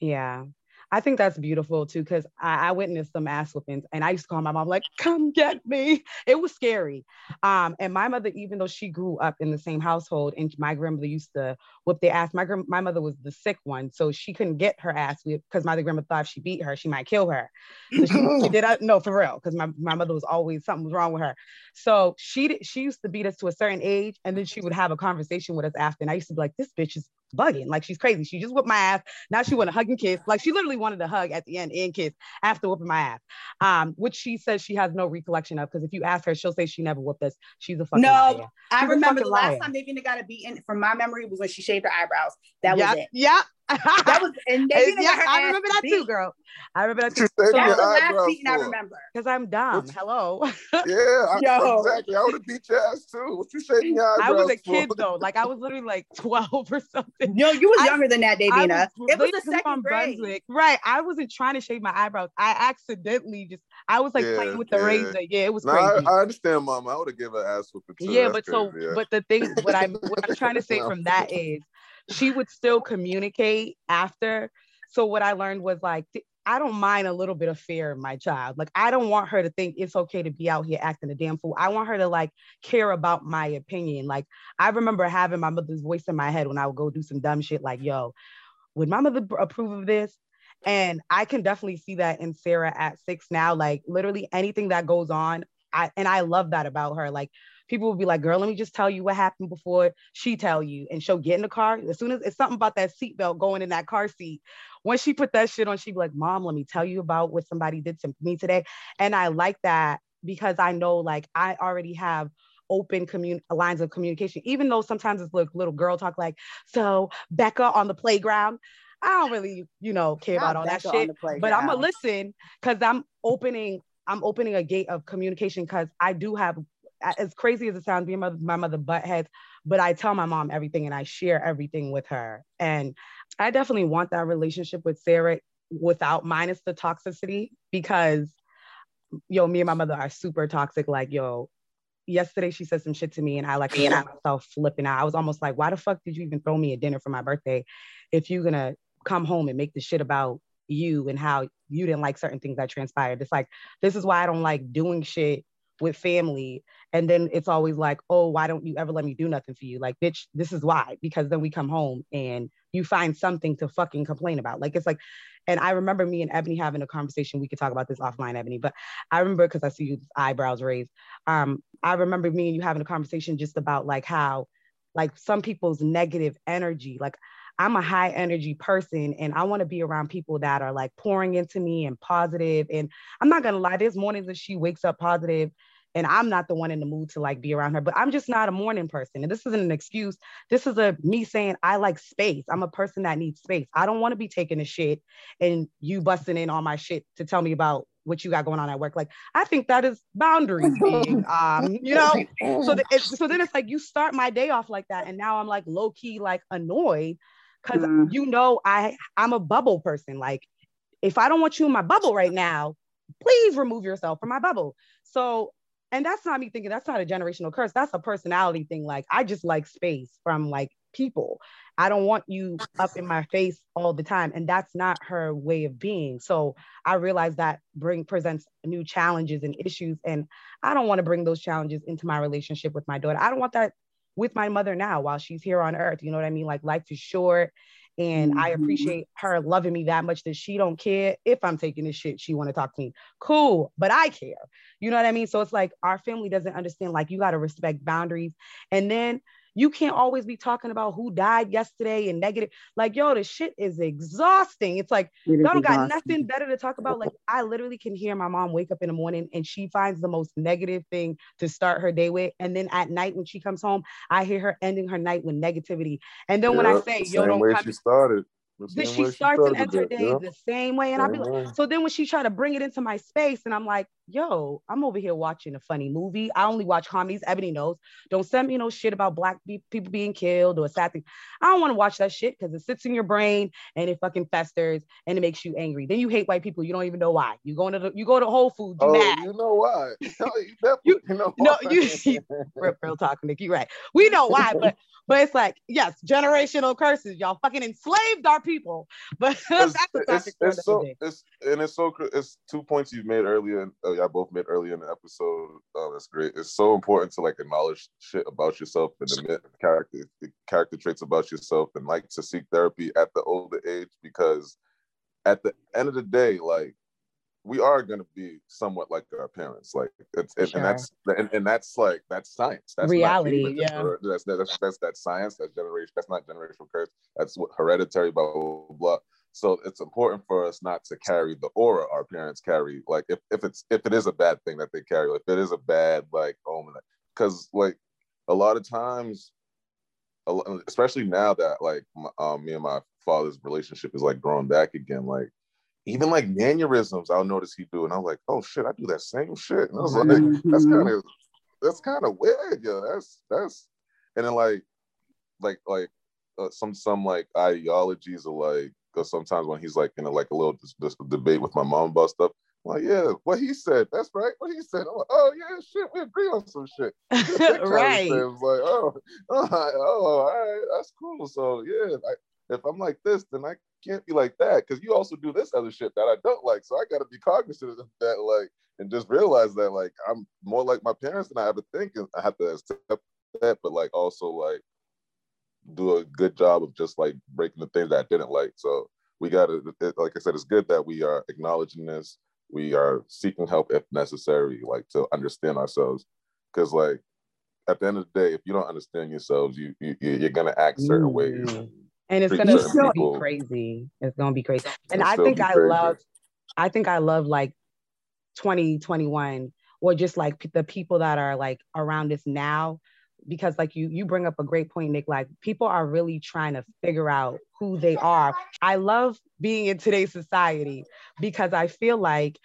Yeah. I think that's beautiful too, because I, I, witnessed some ass whoopings and I used to call my mom, like, come get me. It was scary. Um, and my mother, even though she grew up in the same household and my grandmother used to whoop their ass, my, my mother was the sick one. So she couldn't get her ass whipped because my grandma thought if she beat her, she might kill her. So she, she [laughs] did, no, for real, because my, my mother was always, something was wrong with her. So she, she used to beat us to a certain age and then she would have a conversation with us after. And I used to be like, this bitch is bugging. Like she's crazy. She just whipped my ass. Now she want to hug and kiss. Like she literally wanted to hug at the end and kiss after whooping my ass. Um, which she says she has no recollection of because if you ask her, she'll say she never whooped us. She's a fucking no. Liar. I remember the last liar. time Davina got a beating from my memory was when she shaved her eyebrows. That yep, was it. Yep. That was and they yeah, I remember that beat. too, girl. I remember that too. So that's the last beat I remember. Because I'm dumb. Hello. [laughs] yeah, I, Yo. exactly. I would have beat your ass too. What you shaking your eyebrows I was a for? kid though. Like I was literally like [laughs] 12 or something. No, you was I, younger than that, Davina. it was the second grade. Brunswick. Right. I wasn't trying to shave my eyebrows. I accidentally just I was like yeah, playing with the yeah. razor. Yeah, it was no, crazy. I, I understand, Mama. I would have given her ass whooping too. Yeah, That's but crazy, so yeah. but the thing what I'm what I'm trying to [laughs] say from that is she would still communicate after. So what I learned was like I don't mind a little bit of fear in my child. Like I don't want her to think it's okay to be out here acting a damn fool. I want her to like care about my opinion. Like I remember having my mother's voice in my head when I would go do some dumb shit like, yo, would my mother approve of this? And I can definitely see that in Sarah at six now. Like literally anything that goes on, I and I love that about her. Like people will be like, girl, let me just tell you what happened before she tell you. And she'll get in the car. As soon as it's something about that seatbelt going in that car seat. When she put that shit on, she'd be like, Mom, let me tell you about what somebody did to me today. And I like that because I know like I already have open commun- lines of communication, even though sometimes it's like little girl talk like, so Becca on the playground. I don't really, you know, care Not about all Becca that shit. But I'm gonna listen because I'm opening, I'm opening a gate of communication because I do have as crazy as it sounds, being mother, my mother butt heads, but I tell my mom everything and I share everything with her. And I definitely want that relationship with Sarah without minus the toxicity because yo, me and my mother are super toxic. Like, yo, yesterday she said some shit to me and I like found myself flipping out. I was almost like, why the fuck did you even throw me a dinner for my birthday if you're gonna come home and make the shit about you and how you didn't like certain things that transpired? It's like, this is why I don't like doing shit with family and then it's always like oh why don't you ever let me do nothing for you like bitch this is why because then we come home and you find something to fucking complain about like it's like and i remember me and ebony having a conversation we could talk about this offline ebony but i remember because i see you eyebrows raised um i remember me and you having a conversation just about like how like some people's negative energy like I'm a high energy person and I want to be around people that are like pouring into me and positive. And I'm not gonna lie, there's mornings that she wakes up positive and I'm not the one in the mood to like be around her, but I'm just not a morning person. And this isn't an excuse. This is a me saying I like space. I'm a person that needs space. I don't want to be taking a shit and you busting in on my shit to tell me about what you got going on at work. Like I think that is boundaries being, [laughs] um, you know. So [laughs] it, so then it's like you start my day off like that, and now I'm like low key like annoyed because mm. you know I I'm a bubble person. Like if I don't want you in my bubble right now, please remove yourself from my bubble. So and that's not me thinking that's not a generational curse. That's a personality thing. Like i just like space from like people. I don't want you up in my face all the time and that's not her way of being. So i realize that bring presents new challenges and issues and i don't want to bring those challenges into my relationship with my daughter. I don't want that with my mother now while she's here on earth you know what i mean? Like life is short and mm-hmm. I appreciate her loving me that much that she don't care if I'm taking this shit. She want to talk to me. Cool, but I care. You know what I mean? So it's like our family doesn't understand. Like you got to respect boundaries, and then you can't always be talking about who died yesterday and negative. Like, yo, the shit is exhausting. It's like, it y'all don't got nothing better to talk about. Like, I literally can hear my mom wake up in the morning and she finds the most negative thing to start her day with. And then at night when she comes home, I hear her ending her night with negativity. And then when I say, yo, don't way she started. Then she starts and ends her day yeah. the same way. And I'll be like, so then when she try to bring it into my space, and I'm like, yo, I'm over here watching a funny movie. I only watch comedies. Ebony knows. Don't send me no shit about black be- people being killed or sad things. I don't want to watch that shit because it sits in your brain and it fucking festers and it makes you angry. Then you hate white people. You don't even know why. You go to the, you go to Whole Foods. You oh, mad. you know why? [laughs] you, you know why. no, [laughs] you real, real talking, Nick. You right. We know why, but but it's like, yes, generational curses. Y'all fucking enslaved our people. But [laughs] that's it's, it's so, it's, and it's so it's two points you've made earlier. Uh, y'all both made earlier in the episode. Oh, that's great. It's so important to like acknowledge shit about yourself and admit character character traits about yourself and like to seek therapy at the older age because at the end of the day, like we are going to be somewhat like our parents like it's sure. and that's and, and that's like that's science that's reality yeah that's, that's that's that's science that's generation that's not generational curse that's what hereditary blah, blah blah blah so it's important for us not to carry the aura our parents carry like if, if it's if it is a bad thing that they carry if it is a bad like omen because like a lot of times especially now that like um, me and my father's relationship is like growing back again. Like even like mannerisms, I'll notice he do, and I'm like, oh shit, I do that same shit. And I was like, mm-hmm. that's kind of that's kind of weird, yo. That's that's and then like like like uh, some some like ideologies are like because sometimes when he's like in a, like a little this debate with my mom about stuff, I'm like yeah, what he said, that's right. What he said, I'm like, oh yeah, shit, we agree on some shit. [laughs] right. Like oh, [laughs] oh, oh, all right, that's cool. So yeah, I, if I'm like this, then I can't be like that because you also do this other shit that I don't like. So I got to be cognizant of that, like, and just realize that like I'm more like my parents than I ever think, and I have to accept that, but like also like do a good job of just like breaking the things that I didn't like. So we got to, like I said, it's good that we are acknowledging this. We are seeking help if necessary, like to understand ourselves. Because like at the end of the day, if you don't understand yourselves, you, you you're gonna act certain mm. ways. And it's gonna be crazy. It's gonna be crazy. And I think I love, I think I love like 2021 or just like the people that are like around us now because like you you bring up a great point nick like people are really trying to figure out who they are i love being in today's society because i feel like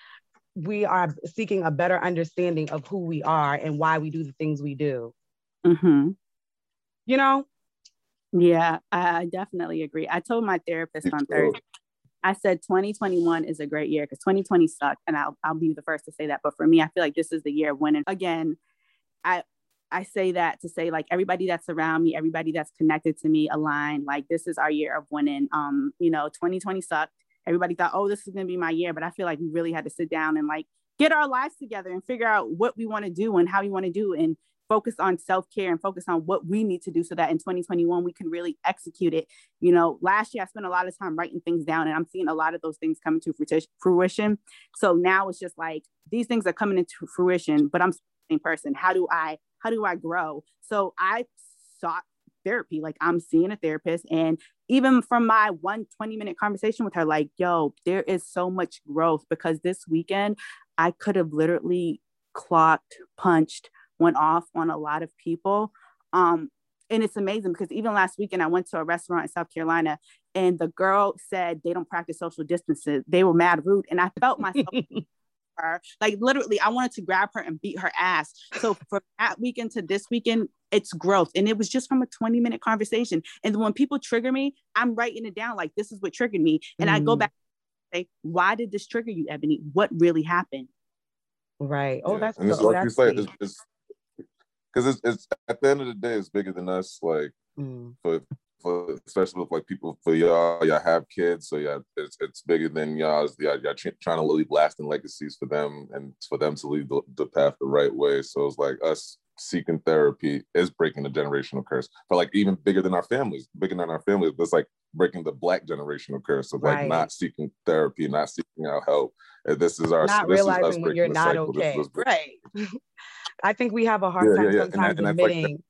we are seeking a better understanding of who we are and why we do the things we do mm-hmm. you know yeah i definitely agree i told my therapist on thursday I said 2021 is a great year because 2020 sucked, and I'll I'll be the first to say that. But for me, I feel like this is the year when, winning. Again, I I say that to say like everybody that's around me, everybody that's connected to me, aligned. Like this is our year of winning. Um, you know, 2020 sucked. Everybody thought, oh, this is gonna be my year, but I feel like we really had to sit down and like get our lives together and figure out what we want to do and how we want to do and focus on self-care and focus on what we need to do so that in 2021 we can really execute it you know last year i spent a lot of time writing things down and i'm seeing a lot of those things coming to fruition so now it's just like these things are coming into fruition but i'm same person how do i how do I grow? So I sought therapy. Like I'm seeing a therapist. And even from my one 20 minute conversation with her, like, yo, there is so much growth because this weekend I could have literally clocked, punched, went off on a lot of people. Um, and it's amazing because even last weekend I went to a restaurant in South Carolina and the girl said they don't practice social distances. They were mad rude. And I felt myself [laughs] her. Like literally, I wanted to grab her and beat her ass. So from that weekend to this weekend, it's growth. And it was just from a 20 minute conversation. And when people trigger me, I'm writing it down like this is what triggered me. And mm. I go mm. back and say, why did this trigger you, Ebony? What really happened? Right. Oh, yeah. that's and it's like you say, it's because it's, it's, at the end of the day, it's bigger than us. Like mm. for for especially with like people for y'all, y'all have kids, so yeah, it's, it's bigger than y'all's. Y'all, y'all trying to leave lasting legacies for them and for them to leave the, the path the right way. So it's like us seeking therapy is breaking the generational curse. For like even bigger than our families, bigger than our families, it's like breaking the black generational curse of like right. not seeking therapy, not seeking out help. And this is our not this realizing is us when you're not cycle. okay. Right. [laughs] I think we have a hard yeah, time yeah, yeah. sometimes and, and admitting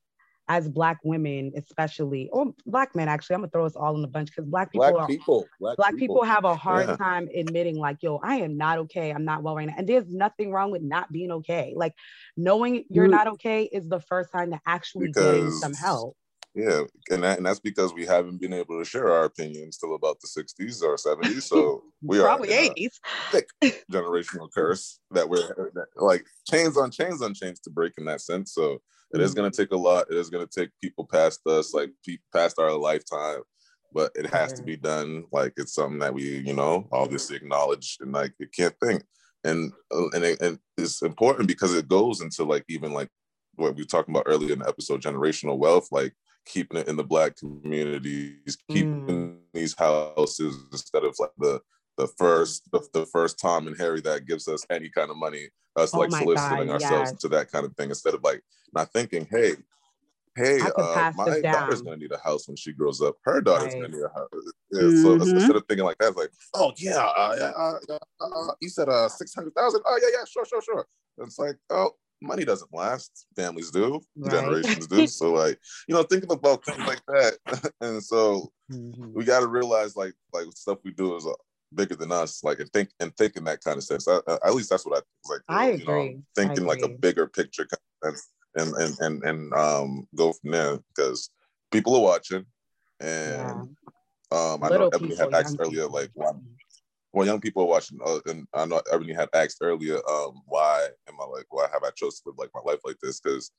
as black women especially or black men actually i'm gonna throw us all in a bunch because black people black are, people black, black people. people. have a hard yeah. time admitting like yo i am not okay i'm not well right now and there's nothing wrong with not being okay like knowing you're mm. not okay is the first time to actually because, getting some help yeah and, that, and that's because we haven't been able to share our opinions till about the 60s or 70s so [laughs] we are probably 80s thick generational curse that we're like chains on chains on chains to break in that sense so it is going to take a lot. It is going to take people past us, like past our lifetime, but it has to be done. Like it's something that we, you know, obviously acknowledge and like you can't think. And uh, and, it, and it's important because it goes into like even like what we were talking about earlier in the episode, generational wealth, like keeping it in the black communities, keeping mm. these houses instead of like the the first the, the first Tom and Harry that gives us any kind of money, us oh like soliciting God, ourselves yes. into that kind of thing instead of like not thinking, hey, hey, uh, my daughter's gonna need a house when she grows up. Her daughter's right. gonna need a house. Yeah, mm-hmm. So instead of thinking like that, it's like, oh yeah, uh, uh, uh, you said uh six hundred thousand. Oh yeah, yeah, sure, sure, sure. It's like, oh, money doesn't last. Families do, right. generations do. [laughs] So like, you know, thinking about things like that, [laughs] and so mm-hmm. we got to realize like like stuff we do is uh, bigger than us, like and think and think in that kind of sense. I, I, at least that's what I like. I you agree. Know, thinking I like a bigger picture kind of and and and and um go from there because people are watching and Um, I know Ebony had asked earlier, like, why, well, young people are watching, uh, and I know Ebony had asked earlier, um, why am I like, why have I chosen to live like my life like this? Because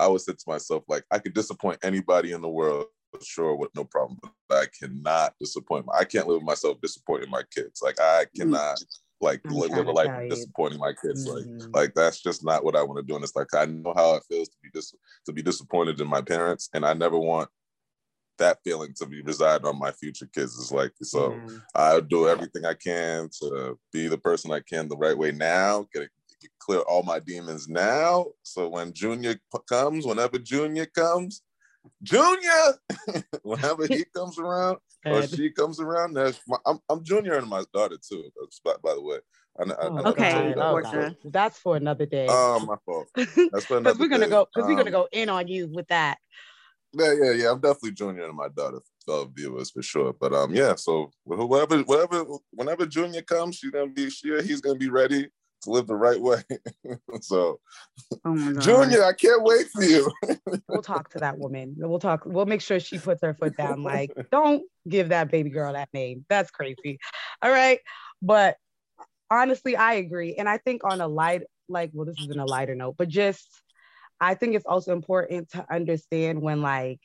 I would say to myself, like, I could disappoint anybody in the world, sure, with no problem, but I cannot disappoint. My, I can't live with myself disappointing my kids. Like, I mm. cannot. like live, live a life disappointing my kids. Mm-hmm. Like, like that's just not what I want to do. And it's like I know how it feels to be dis- to be disappointed in my parents, and I never want that feeling to be reside on my future kids is like so mm. i do everything i can to be the person i can the right way now get, get clear all my demons now so when junior comes whenever junior comes junior [laughs] whenever he comes around or she comes around that's my, I'm, I'm junior and my daughter too by, by the way I, I, oh, okay, that oh, that's for another day. Oh, my fault. [laughs] That's for another. Because we're gonna day. go. Because um, we're gonna go in on you with that. Yeah, yeah, yeah. I'm definitely Junior and my daughter uh, viewers for sure. But um, yeah. So whatever, whatever, whenever Junior comes, she's gonna be she he's gonna be ready to live the right way. [laughs] so, oh Junior, I can't wait for you. [laughs] we'll talk to that woman. We'll talk. We'll make sure she puts her foot down. Like, [laughs] don't give that baby girl that name. That's crazy. All right, but honestly, I agree, and I think on a light, like, well, this is in a lighter note, but just I think it's also important to understand when like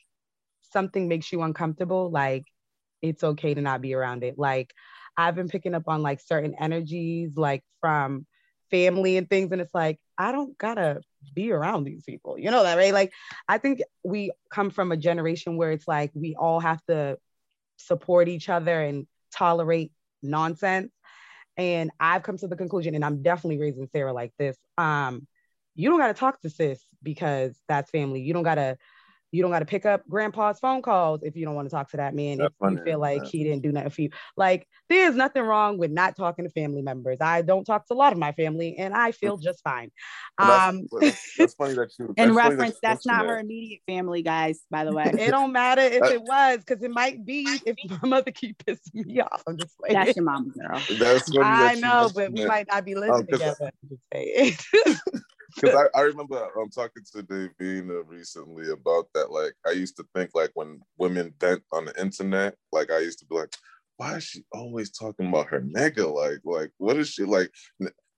something makes you uncomfortable, like it's okay to not be around it. Like I've been picking up on like certain energies, like from family and things, and it's like I don't gotta be around these people. You know that, right? Like I think we come from a generation where it's like we all have to support each other and tolerate nonsense. And I've come to the conclusion, and I'm definitely raising Sarah like this. Um, you don't got to talk to sis because that's family. You don't got to you don't got to pick up grandpa's phone calls if you don't want to talk to that man that's if funny, you feel like man. he didn't do nothing for you. Like there's nothing wrong with not talking to family members. I don't talk to a lot of my family and i feel just fine. Um that's, that's, funny that you [laughs] in reference that that's not her immediate family guys by the way. It [laughs] don't matter if it was because it might be if [laughs] my mother keep pissing me off. I'm just like that's your mom girl. That's i know but we might not be living um, together because I, I [laughs] remember I'm um talking to Davina recently about that. Like I used to think like when women vent on the internet, like I used to be like, why is she always talking about her nigga? Like, like what is she like?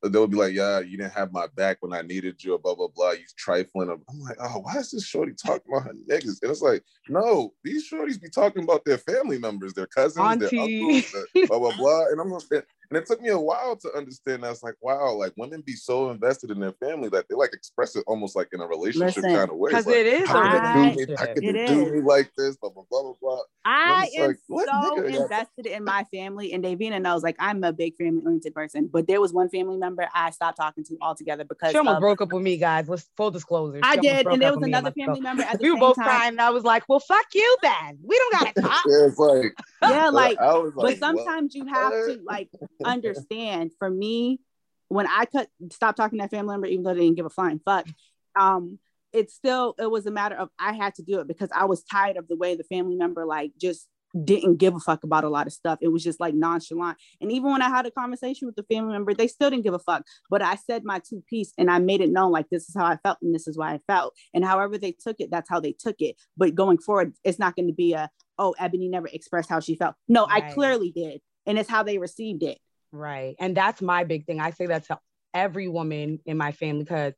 They'll be like, yeah, you didn't have my back when I needed you, blah blah blah. You trifling. I'm like, oh, why is this shorty talking about her niggas? And it's like, no, these shorties be talking about their family members, their cousins, Auntie. their uncles, their blah blah blah. And I'm like, and it took me a while to understand. I was like, wow, like women be so invested in their family that they like express it almost like in a relationship Listen, kind of way. Because like, it is. How can they do me, how can they do me like this? Blah blah blah blah blah. I am like, so invested in my family, and Davina knows like I'm a big family oriented person. But there was one family member I stopped talking to altogether because she almost of, broke up with me, guys. Let's full disclosure. I did, and there was another family member. At we were both time. crying, and I was like, "Well, fuck you, then. We don't gotta [laughs] talk." yeah, it's like yeah, like, like but sometimes what? you have to like understand. For me, when I cut stop talking to that family member, even though they didn't give a flying fuck, um, it's still it was a matter of I had to do it because I was tired of the way the family member like just didn't give a fuck about a lot of stuff. It was just like nonchalant. And even when I had a conversation with the family member, they still didn't give a fuck. But I said my two piece and I made it known like this is how I felt and this is why I felt. And however they took it, that's how they took it. But going forward, it's not going to be a oh, Ebony never expressed how she felt. No, right. I clearly did. And it's how they received it. Right. And that's my big thing. I say that to every woman in my family because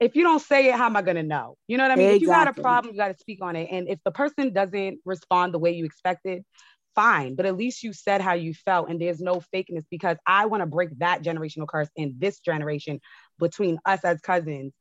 if you don't say it, how am I gonna know? You know what I mean? Exactly. If you got a problem, you got to speak on it. And if the person doesn't respond the way you expected, fine. But at least you said how you felt, and there's no fakeness because I want to break that generational curse in this generation between us as cousins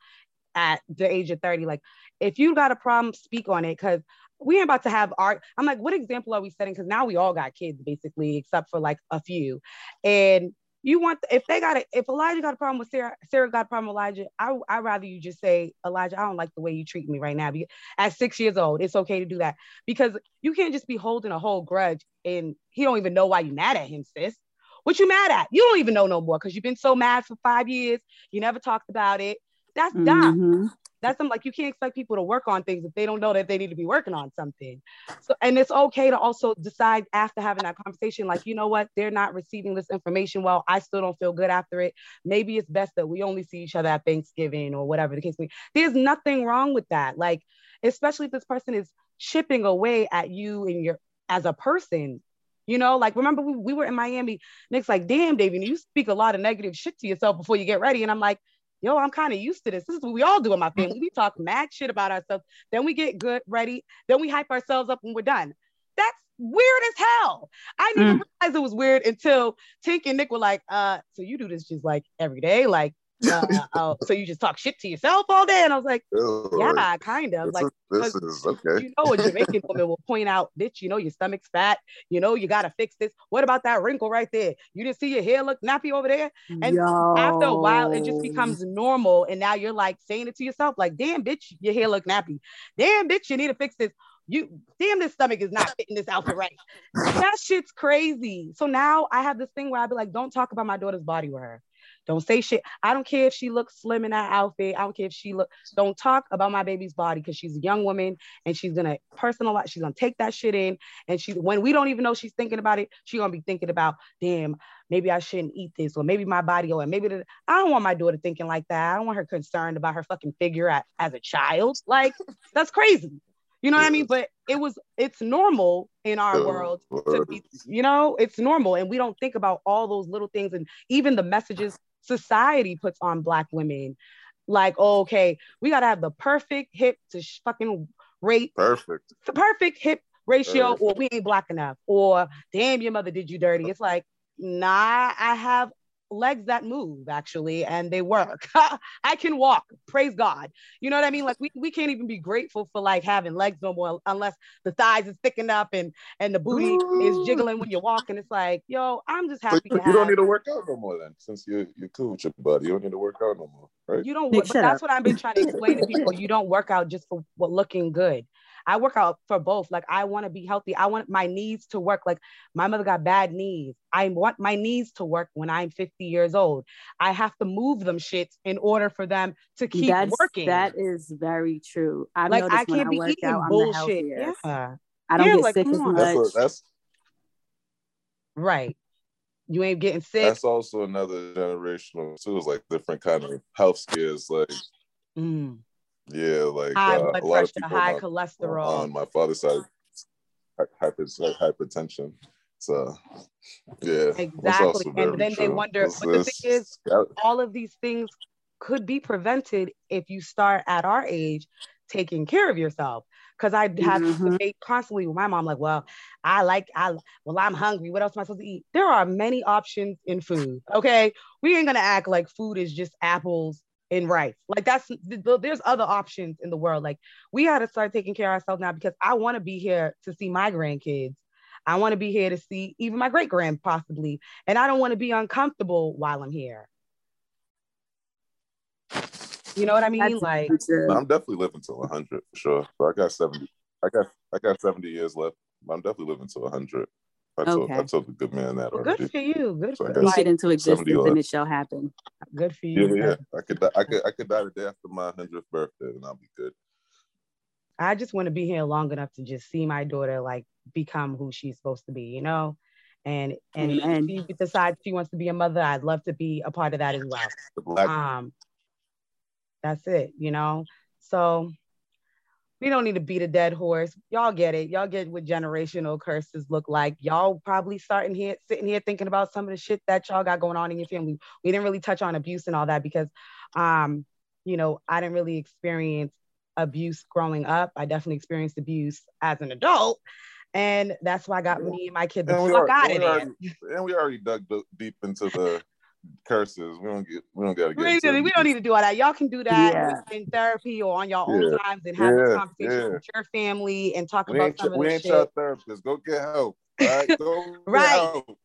at the age of 30. Like, if you got a problem, speak on it because we ain't about to have art. I'm like, what example are we setting? Because now we all got kids basically, except for like a few. And you want if they got it if Elijah got a problem with Sarah, Sarah got a problem with Elijah. I I rather you just say Elijah, I don't like the way you treat me right now. At six years old, it's okay to do that because you can't just be holding a whole grudge and he don't even know why you mad at him, sis. What you mad at? You don't even know no more because you've been so mad for five years. You never talked about it. That's dumb. Mm-hmm that's something like you can't expect people to work on things if they don't know that they need to be working on something. So and it's okay to also decide after having that conversation, like, you know what, they're not receiving this information well. I still don't feel good after it. Maybe it's best that we only see each other at Thanksgiving or whatever the case may be. There's nothing wrong with that. Like, especially if this person is chipping away at you and your as a person. You know, like remember we, we were in Miami. Nick's like, damn, David, you speak a lot of negative shit to yourself before you get ready. And I'm like, yo, I'm kind of used to this. This is what we all do in my family. We talk mad shit about ourselves. Then we get good, ready. Then we hype ourselves up when we're done. That's weird as hell. I didn't mm. realize it was weird until Tink and Nick were like, uh, so you do this just like every day, like uh, so you just talk shit to yourself all day. And I was like, yeah, kind of. Like, this is okay. You know, a Jamaican woman will point out, bitch, you know, your stomach's fat. You know, you got to fix this. What about that wrinkle right there? You didn't see your hair look nappy over there? And Yo. after a while, it just becomes normal. And now you're like saying it to yourself, like, damn, bitch, your hair look nappy. Damn, bitch, you need to fix this you damn this stomach is not fitting this outfit right. that shit's crazy. So now I have this thing where I'd be like, don't talk about my daughter's body with her. Don't say shit. I don't care if she looks slim in that outfit. I don't care if she look. Don't talk about my baby's body because she's a young woman and she's gonna personalize. She's gonna take that shit in, and she when we don't even know she's thinking about it, she's gonna be thinking about, damn, maybe I shouldn't eat this, or maybe my body, or maybe the, I don't want my daughter thinking like that. I don't want her concerned about her fucking figure at, as a child. Like [laughs] that's crazy. You know what I mean? But it was it's normal in our oh, world to be, you know, it's normal. And we don't think about all those little things and even the messages society puts on black women. Like, oh, okay, we gotta have the perfect hip to sh- fucking rate. Perfect. The perfect hip ratio, perfect. or we ain't black enough, or damn, your mother did you dirty. It's like, nah, I have legs that move actually and they work. [laughs] I can walk praise god. You know what i mean? Like we, we can't even be grateful for like having legs no more unless the thighs is thickened up and and the booty is jiggling when you're walking. It's like yo i'm just happy you, you don't need to work out no more then since you're, you're cool with your body. You don't need to work out no more right? You don't but that's what i've been trying to explain to people. You don't work out just for what looking good I work out for both. Like I want to be healthy. I want my knees to work. Like my mother got bad knees. I want my knees to work when I'm 50 years old. I have to move them shits in order for them to keep That's, working. That is very true. I've like I can't be I eating out, bullshit. Yeah. I don't yeah, get like, sick as much. That's, what, that's right. You ain't getting sick. That's also another generational too. It's like different kind of health scares. Like mm. Yeah, like high uh, blood pressure, high my, cholesterol. On my father's side, hypertension. So, yeah, exactly. And then true. they wonder. but the thing is, all of these things could be prevented if you start at our age taking care of yourself. Because I have mm-hmm. debate constantly with my mom, like, well, I like, I well, I'm hungry. What else am I supposed to eat? There are many options in food. Okay, we ain't gonna act like food is just apples in rice. Like that's there's other options in the world. Like we got to start taking care of ourselves now because I want to be here to see my grandkids. I want to be here to see even my great grand possibly, and I don't want to be uncomfortable while I'm here. You know what I mean? That's like I'm definitely living to 100 for sure. So I got 70. I got I got 70 years left. I'm definitely living to 100. I told okay. I told the good man that well, Good for you. Good so for you. Speak it into existence and it shall happen. Good for you. Yeah, yeah. I could I could I could die the day after my hundredth birthday and I'll be good. I just want to be here long enough to just see my daughter like become who she's supposed to be, you know? And and, and if she decides she wants to be a mother, I'd love to be a part of that as well. Um that's it, you know. So we don't need to beat a dead horse. Y'all get it. Y'all get what generational curses look like. Y'all probably starting here, sitting here thinking about some of the shit that y'all got going on in your family. We didn't really touch on abuse and all that because, um, you know, I didn't really experience abuse growing up. I definitely experienced abuse as an adult. And that's why I got me and my kid the fuck out of there. And we already dug deep into the curses. We don't get we don't gotta get we, into we don't need to do all that. Y'all can do that yeah. in therapy or on your own yeah. times and have yeah. a conversation with your family and talk we about some of We ain't your therapists. Go get help. [laughs] Right? Go right. Help.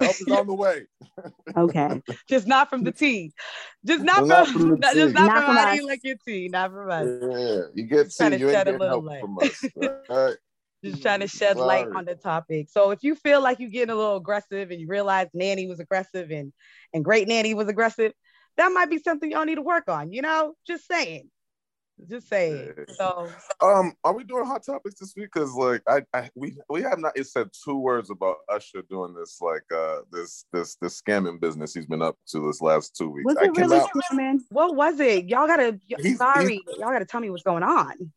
help is on the way. [laughs] okay. [laughs] Just not from the tea. Just not, not from, from just not, not from, from like your tea. Not from us. Yeah, you get tea. You ain't getting help light. from us. Right? Just trying to shed Sorry. light on the topic. So if you feel like you're getting a little aggressive and you realize Nanny was aggressive and and Great Nanny was aggressive, that might be something y'all need to work on. You know, just saying, just saying. So um, are we doing hot topics this week? Because like I, I we we have not said two words about Usher doing this like uh this this this scamming business he's been up to this last two weeks. Was it really scamming? What was it? Y'all gotta he's, sorry, he's, y'all gotta tell me what's going on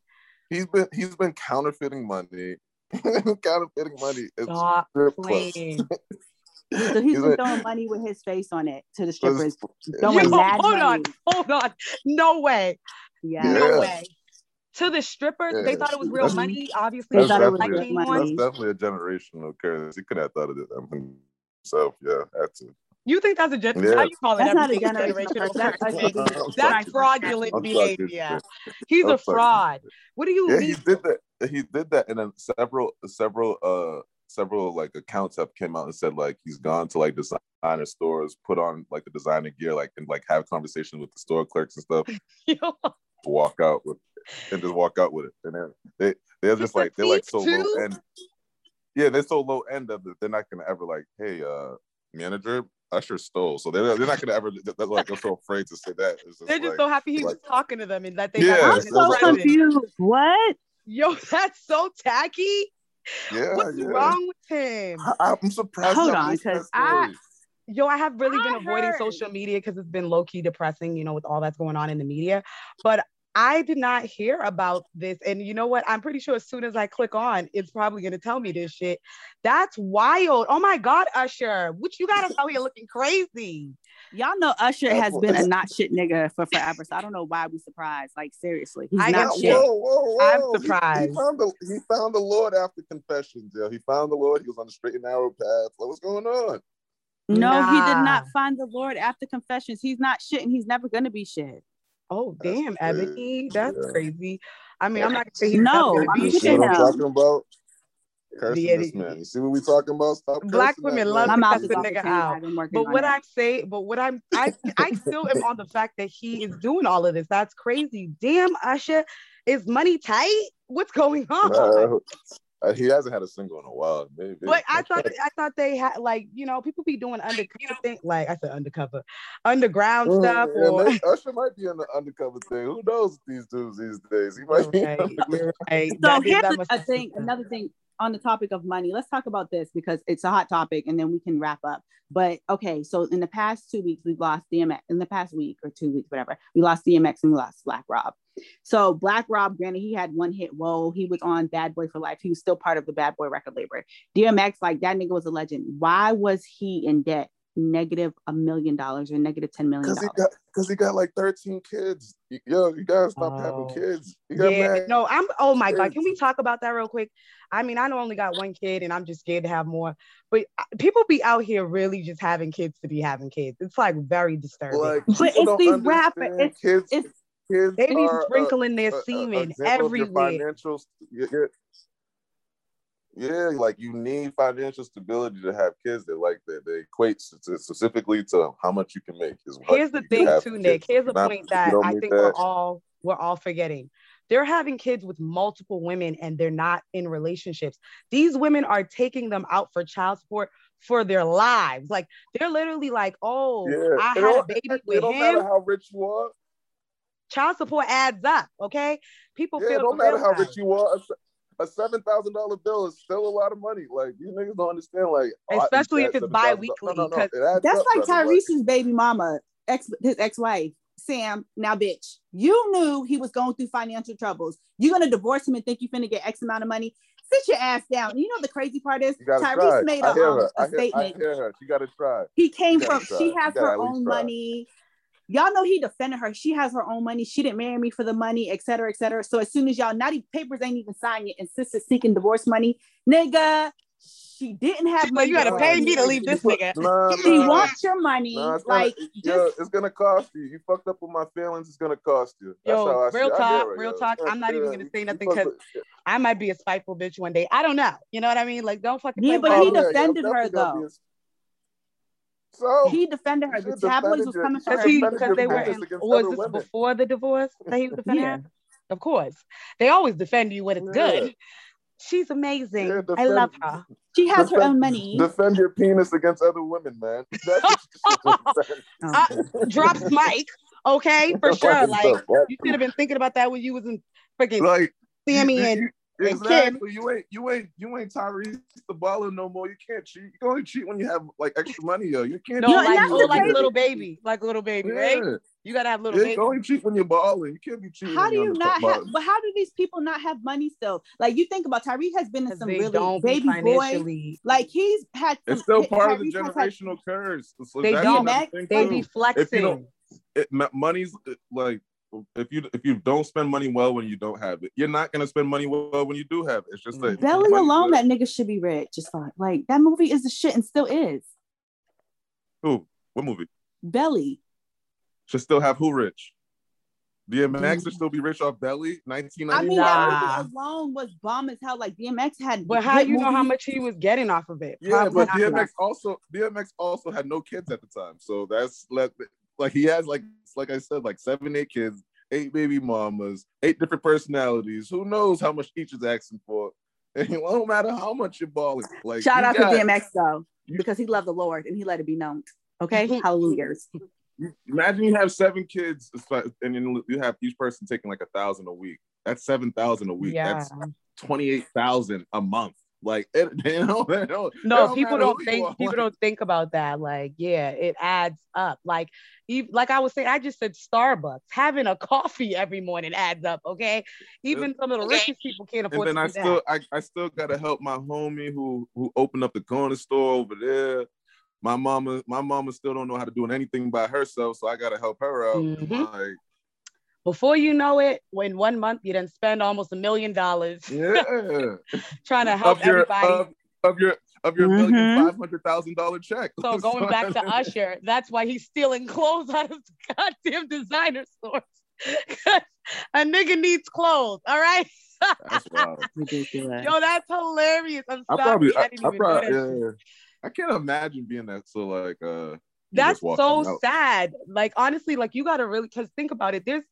he's been he's been counterfeiting money [laughs] counterfeiting money. It's Stop playing. [laughs] So he's been throwing money with his face on it to the strippers. Throwing Yo, hold money. on, hold on. No way. Yeah. No way. To the strippers, yeah. they thought it was real money. Obviously, that's, thought it was real money. That's definitely a generational curse. He could have thought of it himself. Yeah, had to. You think that's a gen- yeah. how you call it? That's not a generational That's, that's fraudulent behavior. He's I'm a fraud. What do you yeah, mean? He did that. He did that, and then several several uh several like accounts have came out and said like he's gone to like designer stores, put on like the designer gear, like and like have conversations with the store clerks and stuff. [laughs] walk out with and just walk out with it. And then they they're just like they're like so too? low end. Yeah, they're so low end of it. They're not gonna ever like, hey, uh, manager, Usher stole. So they're, they're not gonna ever they're like they're so afraid to say that. Just they're just like, so happy he like, was talking to them and that they yeah, I'm so confused. What? Yo, [laughs] that's so tacky. Yeah, What's yeah. wrong with him? I, am surprised. Hold on, because I yo, I have really been avoiding social media because it's been low key depressing, you know, with all that's going on in the media. But I did not hear about this. And you know what? I'm pretty sure as soon as I click on, it's probably going to tell me this shit. That's wild. Oh my God, Usher. What you got us out here looking crazy? Y'all know Usher has been a not shit nigga for forever. So I don't know why we surprised. Like, seriously. He's I not shit. Whoa, whoa, whoa. I'm surprised. He, he, found the, he found the Lord after confessions. Yeah. He found the Lord. He was on the straight and narrow path. What was going on? No, nah. he did not find the Lord after confessions. He's not shit and he's never going to be shit. Oh damn, Ebony, that's yeah. crazy. I mean, I'm not gonna say he's no. Not I'm you what I'm talking about. Cursing this man. You see what we talking about? Stop Black women love to cuss the nigga out. But what I'm saying, but what I'm, I, I still am on the fact that he is doing all of this. That's crazy. Damn, Usher, is money tight? What's going on? Uh, [laughs] he hasn't had a single in a while. Maybe. But I thought I thought they had like you know people be doing undercover thing like I said undercover, underground mm, stuff. Yeah, or Usher might be in the undercover thing. Who knows these dudes these days? He might be. Right. So here's a thing. Another thing on the topic of money. Let's talk about this because it's a hot topic, and then we can wrap up. But okay, so in the past two weeks, we've lost DMX. In the past week or two weeks, whatever, we lost DMX and we lost Black Rob. So Black Rob, granted, he had one hit. Whoa, he was on Bad Boy for Life. He was still part of the Bad Boy record label. DMX, like that nigga was a legend. Why was he in debt? Negative a million dollars or negative ten million dollars. Because he, he, got like thirteen kids. Yo, you gotta stop oh. having kids. yeah, no, I'm. Oh my god, can we talk about that real quick? I mean, I only got one kid, and I'm just scared to have more. But uh, people be out here really just having kids to be having kids. It's like very disturbing. Like, but it's these rappers. It's, kids. It's, kids they be sprinkling their uh, semen everywhere. Financial, yeah, yeah, like you need financial stability to have kids that like that they equate specifically to how much you can make. Is Here's the thing too, Nick. Here's the point that I think that. we're all we're all forgetting. They're having kids with multiple women and they're not in relationships. These women are taking them out for child support for their lives. Like they're literally like, oh, yeah. I had a baby with it don't him. Matter how rich you are, child support adds up. Okay, people yeah, feel. It don't matter how rich you are. A seven thousand dollar bill is still a lot of money. Like these niggas don't understand. Like especially if it's bi-weekly. No, no, no. That's like Tyrese's baby mama, ex his ex-wife. Sam, now bitch, you knew he was going through financial troubles. You're gonna divorce him and think you're finna get X amount of money. Sit your ass down. You know the crazy part is Tyrese try. made a, um, a statement. I hear her. She gotta try. He came from she has her own money. Y'all know he defended her. She has her own money. She didn't marry me for the money, et cetera, et cetera. So as soon as y'all, not even papers ain't even signed yet, and sister seeking divorce money, nigga, she didn't have money. You gotta pay me to leave this nigga. Nah, she nah. wants your money. Nah, it's like gonna, just, yo, it's gonna cost you. You fucked up with my feelings. It's gonna cost you. That's yo, real talk, real yo. talk. I'm not even gonna say nothing because I might be a spiteful bitch one day. I don't know. You know what I mean? Like, don't fucking. Yeah, but he defended her though. So he defended her. The tabloids was coming for her because they were. In, was this women. before the divorce that he was [laughs] defending yeah. her? Of course, they always defend you when it's yeah. good. She's amazing. Yeah, defend, I love her. She has defend, her own money. Defend your penis against other women, man. uh, [laughs] drops mic. Okay, for [laughs] sure. Like you should have been thinking about that when you was in freaking like Sammy you, and. Exactly. You ain't you ain't you ain't Tyrese the baller no more. You can't cheat. You can only cheat when you have like extra money, yo. You can't. No, like, oh, like a little baby, like a little baby, yeah. right? You gotta have little. It's only cheat when you're balling. You can't be cheating. How do you not have? But how do these people not have money still? Like you think about Tyrese has been in some really baby boy. Like he's had. Some, it's still part Tyreek of the generational had, curse. So they don't. They be flexing. It, money's like if you if you don't spend money well when you don't have it, you're not gonna spend money well when you do have it. It's just that belly alone, that nigga should be rich. Just fine. Like that movie is the shit and still is. Who? What movie? Belly. Should still have who rich? DMX mm. should still be rich off Belly. 1999. I mean, that movie alone was bomb as hell. Like DMX had. But how you know how much he was getting off of it? Yeah, Probably but DMX also DMX also had no kids at the time, so that's let like he has like like I said, like seven, eight kids, eight baby mamas, eight different personalities. Who knows how much each is asking for? And [laughs] it won't matter how much you're balling. Like shout out got, to DMX though, because he loved the Lord and he let it be known. Okay, [laughs] hallelujahs. Imagine you have seven kids, and you have each person taking like a thousand a week. That's seven thousand a week. Yeah. That's twenty eight thousand a month. Like it, [laughs] you know, don't, no, people don't think people don't think about that. Like, yeah, it adds up. Like, even, like I was saying, I just said Starbucks having a coffee every morning adds up. Okay, even some of the richest people can't afford. And then I still, I, I still gotta help my homie who who opened up the corner store over there. My mama, my mama still don't know how to do anything by herself, so I gotta help her out. Mm-hmm. Like, before you know it, in one month you didn't spend almost a million dollars. Yeah. [laughs] trying to help of your, everybody. Of, of your of your mm-hmm. million five hundred thousand dollar check. So [laughs] going back to Usher, that's why he's stealing clothes out of [laughs] goddamn designer stores. a nigga needs clothes, all right? That's wild. Yo, that's hilarious. I'm sorry. I probably, I, I, I probably, yeah, I can't imagine being that. So like, uh, that's so sad. Like honestly, like you gotta really because think about it. There's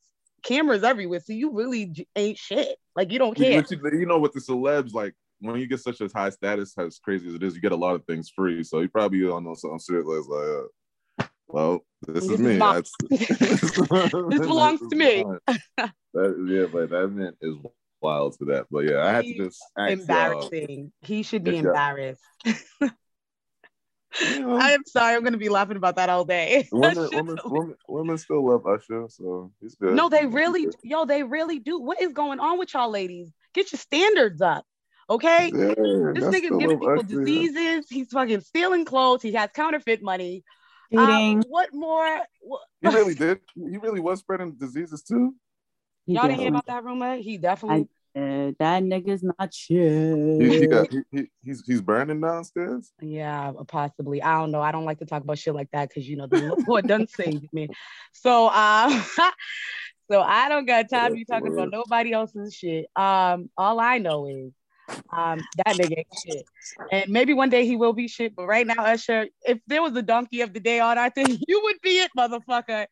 cameras everywhere, so you really ain't shit. Like you don't care. You, you know what the celebs like when you get such a high status, as crazy as it is, you get a lot of things free. So you probably on know some shit like, uh, well, this, is me. [laughs] [laughs] this belongs to me. [laughs] that, yeah, but that man is wild to that. But yeah, I had to just embarrassing. He should be embarrassed. I am sorry. I'm going to be laughing about that all day. [laughs] women, women, women, women, still love Usher, so he's good. No, they really, yo, they really do. What is going on with y'all ladies? Get your standards up. Okay, yeah, this nigga's giving people Usher, diseases. Yeah. He's fucking stealing clothes. He has counterfeit money. Um, what more? he really did. He really was spreading diseases too. Y'all didn't hear about that rumor? He definitely that nigga's not shit. He, he got, he, he, he's he's burning downstairs. Yeah, possibly. I don't know. I don't like to talk about shit like that because you know the Lord doesn't save me. So um, [laughs] so I don't got time to be talking about nobody else's shit. Um, all I know is um that nigga ain't shit. And maybe one day he will be shit, but right now, Usher, if there was a donkey of the day on I [laughs] think you would be it, motherfucker.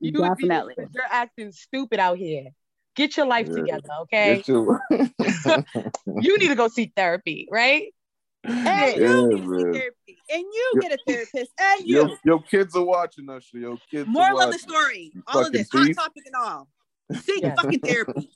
You Definitely. Would be, you're acting stupid out here. Get your life yeah. together, okay? Your... [laughs] [laughs] you need to go seek therapy, right? And you need to therapy. And you get a therapist. And you. Your, your kids are watching us. Your kids. Moral of the story. All of this. Hot topic and all. [laughs] Seek yeah. fucking therapy.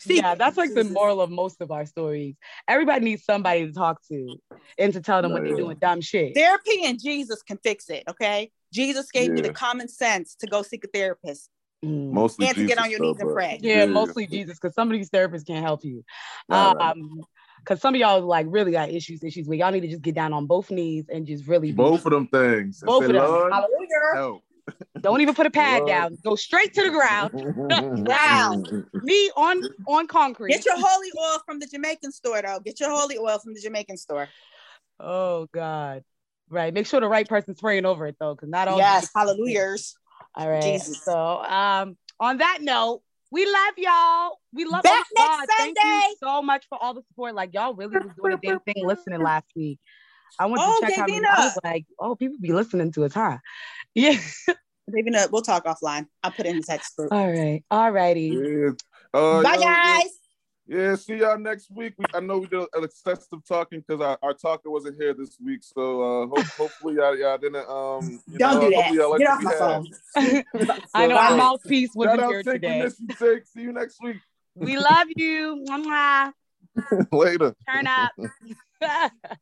See, yeah, that's like the moral of most of our stories. Everybody needs somebody to talk to and to tell them when they're doing dumb shit. Therapy and Jesus can fix it. Okay. Jesus gave yeah. you the common sense to go seek a therapist. Mm. Mostly and to get on your knees and pray. Yeah, yeah, mostly Jesus, because some of these therapists can't help you. Um, because some of y'all like really got issues, issues where y'all need to just get down on both knees and just really both of them things. Both of them. Hallelujah. Help. [laughs] Don't even put a pad Lord. down. Go straight to the ground. [laughs] wow. [laughs] Me on on concrete. Get your holy oil from the Jamaican store, though. Get your holy oil from the Jamaican store. Oh God. Right. Make sure the right person's praying over it though, because not all. Yes. Hallelujahs. All right. Jesus. So um, on that note, we love y'all. We love Back next God. Sunday. Thank you so much for all the support. Like y'all really was doing a damn [laughs] thing listening last week. I went oh, to check Davina. how I was like, oh, people be listening to us, huh? [laughs] Yeah. Maybe not. We'll talk offline. I'll put it in the text group. All right. All righty. Yeah. Uh, Bye, guys. Yeah, see y'all next week. We, I know we did an excessive talking because our, our talker wasn't here this week. So uh, hope, hopefully y'all, y'all didn't um don't know, do that. Get off my phone. [laughs] [laughs] so, I know our mouthpiece wasn't here today. Take. See you next week. We love you. [laughs] Later. Turn up.